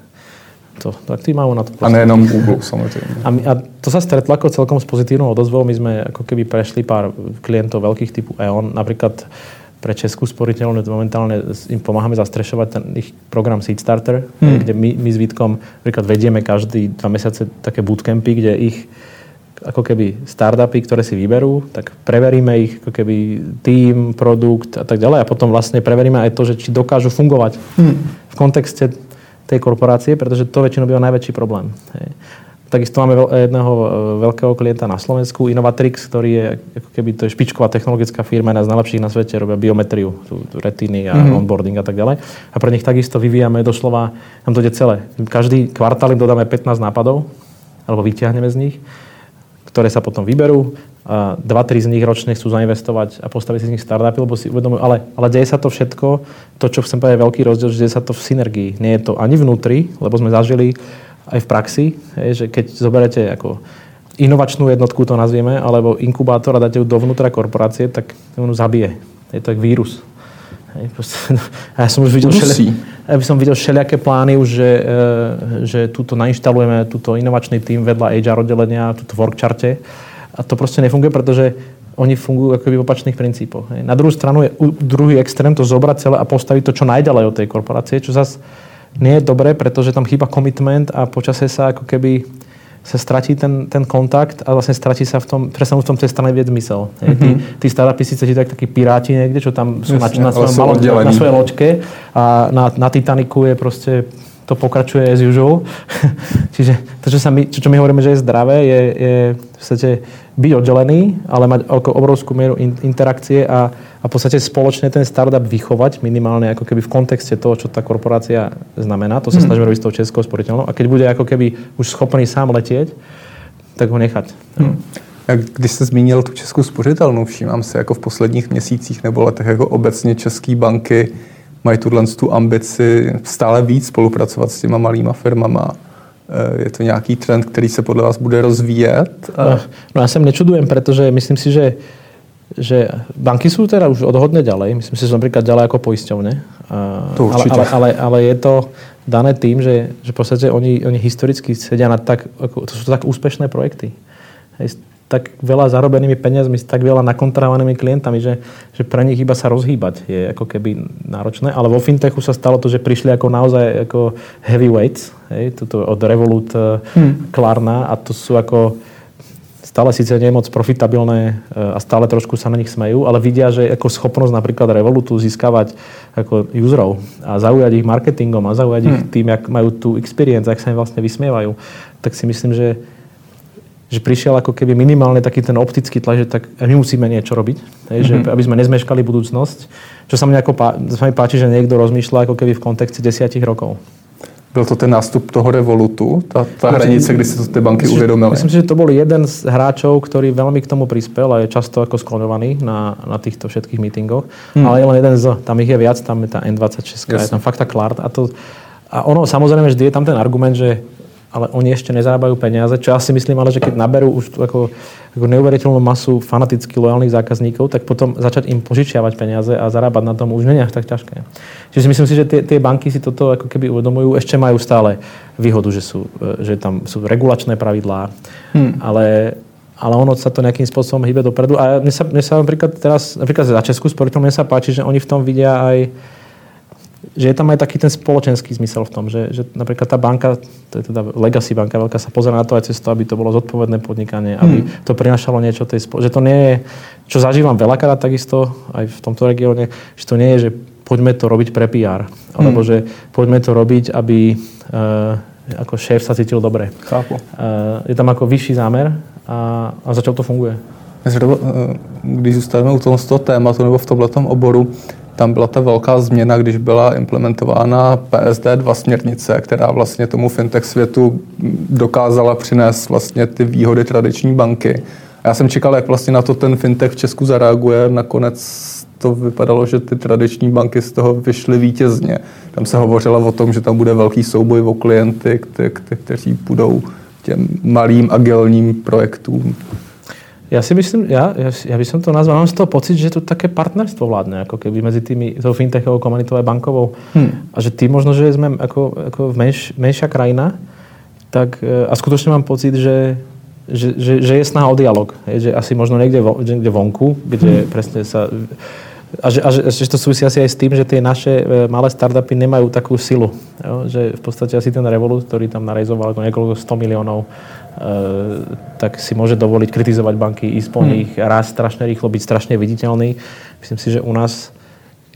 To, tak tí majú na to
A nejenom Google, samozrejme.
A, my, a to sa stretlo ako celkom s pozitívnou odozvou. My sme ako keby prešli pár klientov veľkých typu E.ON. Napríklad pre Českú sporiteľnú momentálne im pomáhame zastrešovať ten ich program Seed Starter, hmm. kde my, my s Vítkom napríklad vedieme každý dva mesiace také bootcampy, kde ich ako keby startupy, ktoré si vyberú, tak preveríme ich ako keby tým, produkt a tak ďalej a potom vlastne preveríme aj to, že či dokážu fungovať hmm. v kontexte tej korporácie, pretože to väčšinou býva najväčší problém. Hej. Takisto máme jedného e, veľkého klienta na Slovensku, Innovatrix, ktorý je ako keby to je špičková technologická firma, jedna z najlepších na svete, robia biometriu, tú, tú retiny a mm-hmm. onboarding a tak ďalej. A pre nich takisto vyvíjame doslova, nám to ide celé. Každý kvartál im dodáme 15 nápadov, alebo vyťahneme z nich ktoré sa potom vyberú. Dva, tri z nich ročne chcú zainvestovať a postaviť si z nich startupy, lebo si uvedomujú, ale, ale deje sa to všetko, to, čo chcem povedať, je veľký rozdiel, že deje sa to v synergii. Nie je to ani vnútri, lebo sme zažili aj v praxi, že keď zoberete ako inovačnú jednotku, to nazvieme, alebo inkubátor a dáte ju dovnútra korporácie, tak ju zabije. Je to jak vírus. Ja som už videl, všeli, ja som videl všelijaké plány už, že, e, že túto nainštalujeme túto inovačný tým vedľa HR oddelenia, túto workcharte. A to proste nefunguje, pretože oni fungujú ako v opačných princípoch. Hej. Na druhú stranu je druhý extrém to zobrať celé a postaviť to čo najďalej od tej korporácie, čo zase nie je dobré, pretože tam chýba komitment a počasie sa ako keby sa stratí ten, ten kontakt a vlastne stratí sa v tom, prestanú v tom tej strane vieť zmysel. Mm-hmm. Tí, tí startupy síce tak takí piráti niekde, čo tam sú Jasne, na, na, svojom malom, na svojej loďke a na, na Titaniku je proste to pokračuje as usual. Čiže to, čo, sa my, čo, čo my hovoríme, že je zdravé, je, je v podstate byť oddelený, ale mať obrovskú mieru in, interakcie a, a v podstate spoločne ten startup vychovať minimálne ako keby v kontexte toho, čo tá korporácia znamená. To sa hmm. snažíme robiť s tou českou sporiteľnou. A keď bude ako keby už schopný sám letieť, tak ho nechať. Hmm.
Jak když jste zmínil tu českou spořitelnu, všímám se jako v posledních měsících nebo letech jako obecně české banky mají tuhle tu ambici stále víc spolupracovat s těma malýma firmama Eh, je to nějaký trend, který se podle vás bude rozvíjet?
No, no ja sa nečudujem, pretože myslím si, že, že banky sú teda už odhodne ďalej. Myslím si, že sú napríklad ďalej ako poisťovne.
To
ale, ale, ale, ale je to dané tým, že, že v podstate oni, oni historicky sedia na tak, ako, to sú tak úspešné projekty. Hej, tak veľa zarobenými peniazmi, s tak veľa nakontrahovanými klientami, že, že pre nich iba sa rozhýbať je ako keby náročné. Ale vo fintechu sa stalo to, že prišli ako naozaj ako heavyweights, hej, toto od Revolut, eh, hmm. Klarna a to sú ako stále síce nie moc profitabilné eh, a stále trošku sa na nich smejú, ale vidia, že ako schopnosť napríklad Revolutu získavať ako userov a zaujať ich marketingom a zaujať hmm. ich tým, jak majú tú experience, ak sa im vlastne vysmievajú, tak si myslím, že že prišiel ako keby minimálne taký ten optický tlak, že tak my musíme niečo robiť, hej, že, mm-hmm. aby sme nezmeškali budúcnosť. Čo sa mne ako pá, sa mi páči, že niekto rozmýšľa ako keby v kontexte desiatich rokov.
Byl to ten nástup toho Revolutu, tá, tá hranice, kdy si to tie banky uvedomili?
Myslím si, že to bol jeden z hráčov, ktorý veľmi k tomu prispel a je často ako skloňovaný na, na týchto všetkých mítingoch. Hmm. Ale je len jeden z, tam ich je viac, tam je tá N26, yes. je tam Fakta Klart a to, a ono samozrejme vždy je tam ten argument, že ale oni ešte nezarábajú peniaze, čo ja si myslím, ale že keď naberú už tú ako, ako neuveriteľnú masu fanaticky lojálnych zákazníkov, tak potom začať im požičiavať peniaze a zarábať na tom už nie je tak ťažké. Čiže si myslím si, že tie, tie banky si toto ako keby uvedomujú, ešte majú stále výhodu, že, sú, že tam sú regulačné pravidlá, hmm. ale, ale ono sa to nejakým spôsobom hýbe dopredu. A mne sa, mne sa napríklad teraz, napríklad za Českú sporiteľ, mne sa páči, že oni v tom vidia aj že je tam aj taký ten spoločenský zmysel v tom, že, že napríklad tá banka, to je teda legacy banka veľká, sa pozera na to aj cez to, aby to bolo zodpovedné podnikanie, aby hmm. to prinašalo niečo tej spolo- že to nie je, čo zažívam veľakrát takisto aj v tomto regióne, že to nie je, že poďme to robiť pre PR, alebo hmm. že poďme to robiť, aby uh, ako šéf sa cítil dobre.
Chápu.
Uh, je tam ako vyšší zámer a, a začal to funguje.
Když zůstaneme u toho tématu nebo v tomto oboru, tam byla ta velká změna, když byla implementována PSD 2 směrnice, která vlastně tomu fintech světu dokázala přinést vlastně ty výhody tradiční banky. A já jsem čekal, jak vlastně na to ten fintech v Česku zareaguje. Nakonec to vypadalo, že ty tradiční banky z toho vyšly vítězně. Tam se hovořilo o tom, že tam bude velký souboj o klienty, kteří půjdou těm malým agilním projektům.
Ja si myslím, ja, ja, ja by som to nazval, mám z toho pocit, že tu také partnerstvo vládne, ako keby medzi tými, tou fintechovou komunitou a bankovou. Hmm. A že ty možno, že sme ako, ako menš, menšia krajina, tak e, a skutočne mám pocit, že, že, že, že je snaha o dialog. Je, že asi možno niekde, vo, niekde vonku, kde hmm. presne sa a že, a že, že to súvisí asi aj s tým, že tie naše e, malé startupy nemajú takú silu. Jo? Že v podstate asi ten Revolut, ktorý tam narejzoval ako niekoľko 100 miliónov, tak si môže dovoliť kritizovať banky, ísť po hmm. nich, raz strašne rýchlo, byť strašne viditeľný. Myslím si, že u nás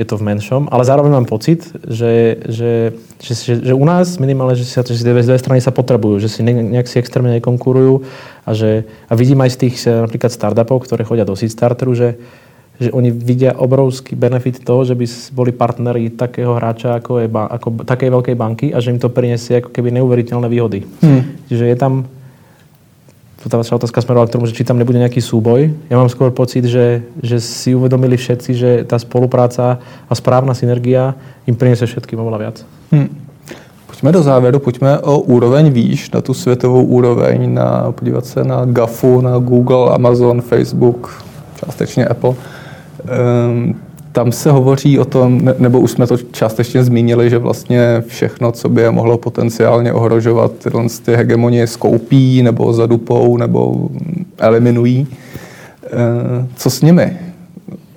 je to v menšom, ale zároveň mám pocit, že, že, že, že, že u nás minimálne, že, sa, že dve, dve strany sa potrebujú, že si ne, nejak si extrémne nekonkurujú a, že, a vidím aj z tých e, napríklad startupov, ktoré chodia do Seed Starteru, že, že oni vidia obrovský benefit toho, že by boli partneri takého hráča ako, je, ako takej veľkej banky a že im to priniesie ako keby neuveriteľné výhody. Hmm. Čiže je tam tá vaša otázka smerovala k tomu, že či tam nebude nejaký súboj. Ja mám skôr pocit, že, že si uvedomili všetci, že tá spolupráca a správna synergia im priniesie všetkým oveľa viac. Hmm.
Pojďme do závěru, pojďme o úroveň výš, na tu světovou úroveň, na podívat se na GAFu, na Google, Amazon, Facebook, částečně Apple. Ehm, tam se hovoří o tom, nebo už jsme to částečně zmínili, že vlastně všechno, co by je mohlo potenciálně ohrožovat, tyhle ty hegemonie skoupí, nebo zadupou, nebo eliminují. Ehm, co s nimi?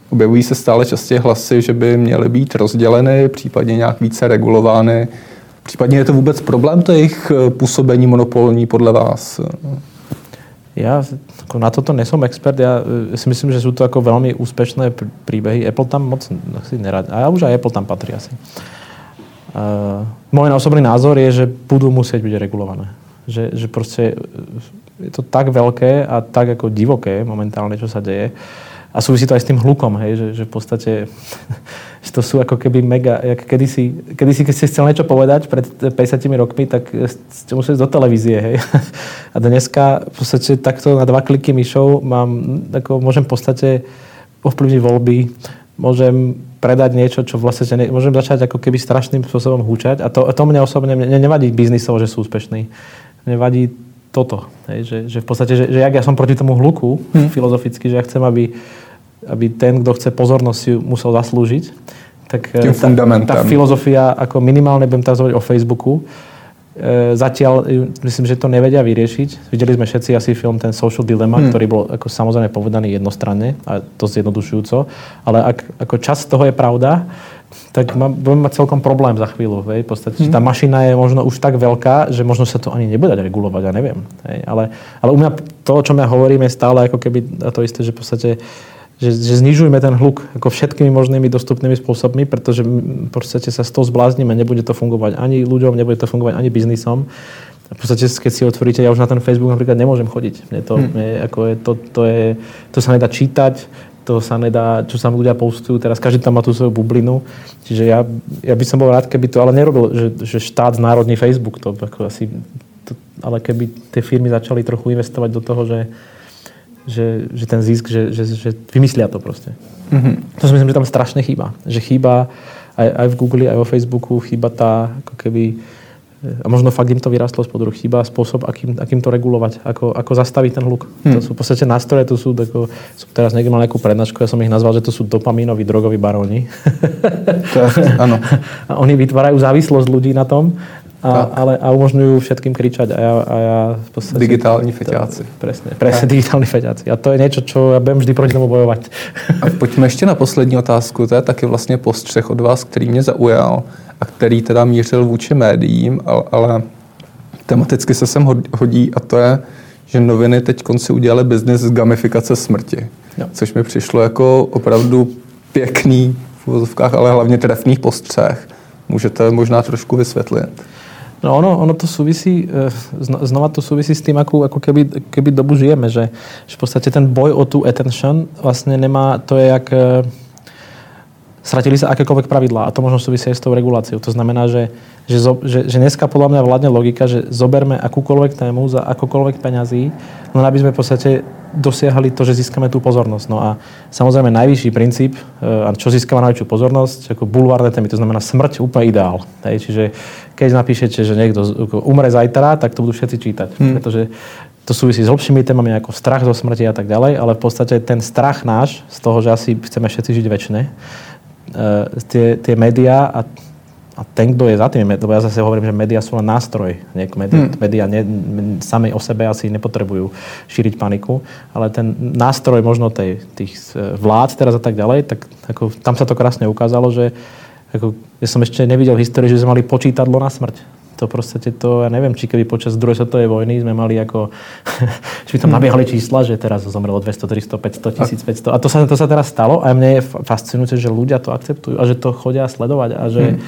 Objevují se stále častěji hlasy, že by měly být rozděleny, případně nějak více regulovány. Případně je to vůbec problém, to jejich působení monopolní podle vás?
Ja ako na toto nesom expert, ja e, si myslím, že sú to ako veľmi úspešné príbehy. Apple tam moc si nerad. A už aj Apple tam patrí asi. Uh, môj osobný názor je, že budú musieť byť regulované. Že, že proste e, je to tak veľké a tak ako divoké momentálne, čo sa deje. A súvisí to aj s tým hlukom, hej, že, že v podstate že to sú ako keby mega, jak kedysi, kedysi, keď ste chcel niečo povedať pred 50 rokmi, tak ste museli do televízie, hej. A dneska v podstate takto na dva kliky myšou mám, ako môžem v podstate ovplyvniť voľby, môžem predať niečo, čo vlastne ne, môžem začať ako keby strašným spôsobom húčať a to, to mne osobne mne nevadí biznisovo, že sú úspešní. Mne vadí toto, hej, že, že v podstate, že, že jak ja som proti tomu hluku hmm. filozoficky, že ja chcem, aby aby ten, kto chce pozornosť, si musel zaslúžiť. Tak
e, tá,
tá filozofia, ako minimálne budem teraz hovoriť o Facebooku, e, zatiaľ myslím, že to nevedia vyriešiť. Videli sme všetci asi film ten Social Dilemma, hmm. ktorý bol ako samozrejme povedaný jednostranne a dosť jednodušujúco, ale ak ako časť toho je pravda, tak má, budeme mať celkom problém za chvíľu. Hej? V podstate, hmm. tá mašina je možno už tak veľká, že možno sa to ani nebude dať regulovať, ja neviem. Hej? Ale, ale u mňa to, o čom ja hovorím, je stále ako keby to isté, že v podstate že, že znižujme ten hluk ako všetkými možnými dostupnými spôsobmi, pretože v podstate sa z toho zbláznime, nebude to fungovať ani ľuďom, nebude to fungovať ani biznisom. V podstate, keď si otvoríte, ja už na ten Facebook napríklad nemôžem chodiť. Mne to, hmm. mne, ako je, to, to, je, to sa nedá čítať, to sa nedá, čo sa ľudia postujú teraz, každý tam má tú svoju bublinu. Čiže ja, ja by som bol rád, keby to ale nerobil, že, že štát národný Facebook, to ako asi, to, ale keby tie firmy začali trochu investovať do toho, že, že, že ten zisk, že, že, že vymyslia to proste. Mm-hmm. To si myslím, že tam strašne chýba. Že chýba aj, aj v Google, aj vo Facebooku, chýba tá ako keby a možno fakt im to vyrastlo z podruh. Chýba spôsob, akým, akým to regulovať, ako, ako zastaviť ten hluk. Hmm. To sú v podstate nástroje, to sú, ako, som teraz niekde mal nejakú prednášku, ja som ich nazval, že to sú dopamínoví drogoví baróni.
áno.
A oni vytvárajú závislosť ľudí na tom a, ale, a umožňujú všetkým kričať a ja, a ja
v podstate... Digitálni feťáci.
Presne, presne digitálni feťáci. A to je niečo, čo ja budem vždy proti tomu bojovať.
A pojďme ještě na poslední otázku. To je taky vlastně postřeh od vás, který mě zaujal a který teda mířil vůči médiím, ale, ale tematicky se sem hodí a to je, že noviny teď konci udělali biznis z gamifikace smrti. Jo. Což mi přišlo jako opravdu pěkný v uvozovkách, ale hlavně trefných postřeh. Můžete možná trošku vysvětlit?
No ono, ono to súvisí, e, znova to súvisí s tým, akú, ako keby, keby dobu žijeme, že, že v podstate ten boj o tú attention vlastne nemá, to je jak, e, stratili sa akékoľvek pravidlá a to možno súvisí aj s tou reguláciou. To znamená, že, že, že, že dneska podľa mňa vládne logika, že zoberme akúkoľvek tému za akokoľvek peňazí, len aby sme v podstate dosiahli to, že získame tú pozornosť. No a samozrejme najvyšší princíp, e, a čo získava najväčšiu pozornosť, ako bulvárne témy, to znamená smrť, úplne ideál. Hej, čiže keď napíšete, že niekto umre zajtra, tak to budú všetci čítať. Hmm. Pretože to súvisí s hlbšími témami ako strach zo smrti a tak ďalej, ale v podstate ten strach náš z toho, že asi chceme všetci žiť väčšine, tie, tie médiá a, a ten, kto je za tým, lebo ja zase hovorím, že médiá sú len nástroj. Nie, médiá, hmm. médiá ne, same o sebe asi nepotrebujú šíriť paniku, ale ten nástroj možno tej, tých e, vlád teraz a tak ďalej, tak ako, tam sa to krásne ukázalo, že ako, ja som ešte nevidel v histórii, že sme mali počítadlo na smrť to proste to, ja neviem, či keby počas druhej svetovej vojny sme mali ako, že by tam nabiehali čísla, že teraz zomrelo 200, 300, 500, 1500. A to sa, to sa teraz stalo a mne je fascinujúce, že ľudia to akceptujú a že to chodia sledovať a že, hmm.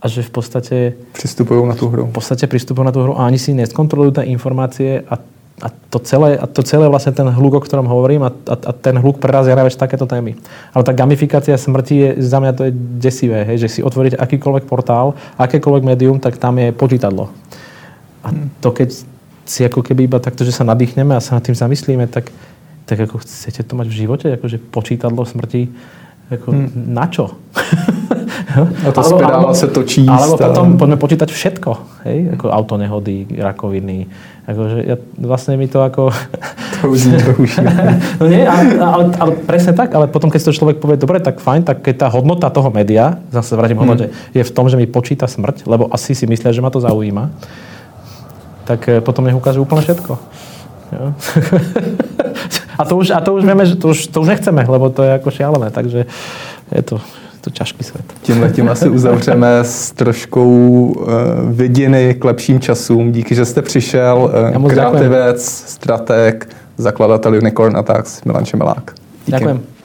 a že v podstate...
Pristupujú na tú hru.
V podstate pristupujú na tú hru a ani si neskontrolujú tie informácie a a to celé, a to celé vlastne ten hluk, o ktorom hovorím a, a, a ten hluk prerazia najväčšie takéto témy. Ale tá gamifikácia smrti je, za mňa to je desivé, hej, že si otvoríte akýkoľvek portál, akékoľvek médium, tak tam je počítadlo. A to keď si ako keby iba takto, že sa nadýchneme a sa nad tým zamyslíme, tak, tak ako chcete to mať v živote, akože počítadlo smrti, ako hmm. na čo?
A tá spirála sa točí.
Alebo potom poďme počítať všetko. Hej? Ako autonehody, rakoviny. Akože ja, vlastne mi to ako...
To už nie, to už nie.
no nie, ale, ale, ale, presne tak, ale potom, keď si to človek povie, dobre, tak fajn, tak keď tá hodnota toho média, zase vrátim hmm. hodnote, je v tom, že mi počíta smrť, lebo asi si myslia, že ma to zaujíma, tak eh, potom nech ukáže úplne všetko. a, to už, a to už vieme, že to už, to už nechceme, lebo to je ako šialené, takže je to, to ťažký svet.
Tímhle tím asi uzavřeme s troškou uh, vidiny k lepším časům. Díky, že jste přišel. Uh, kreativec, strateg, zakladatel Unicorn Attacks, Milan Čemelák.
Díky. Ďakujem.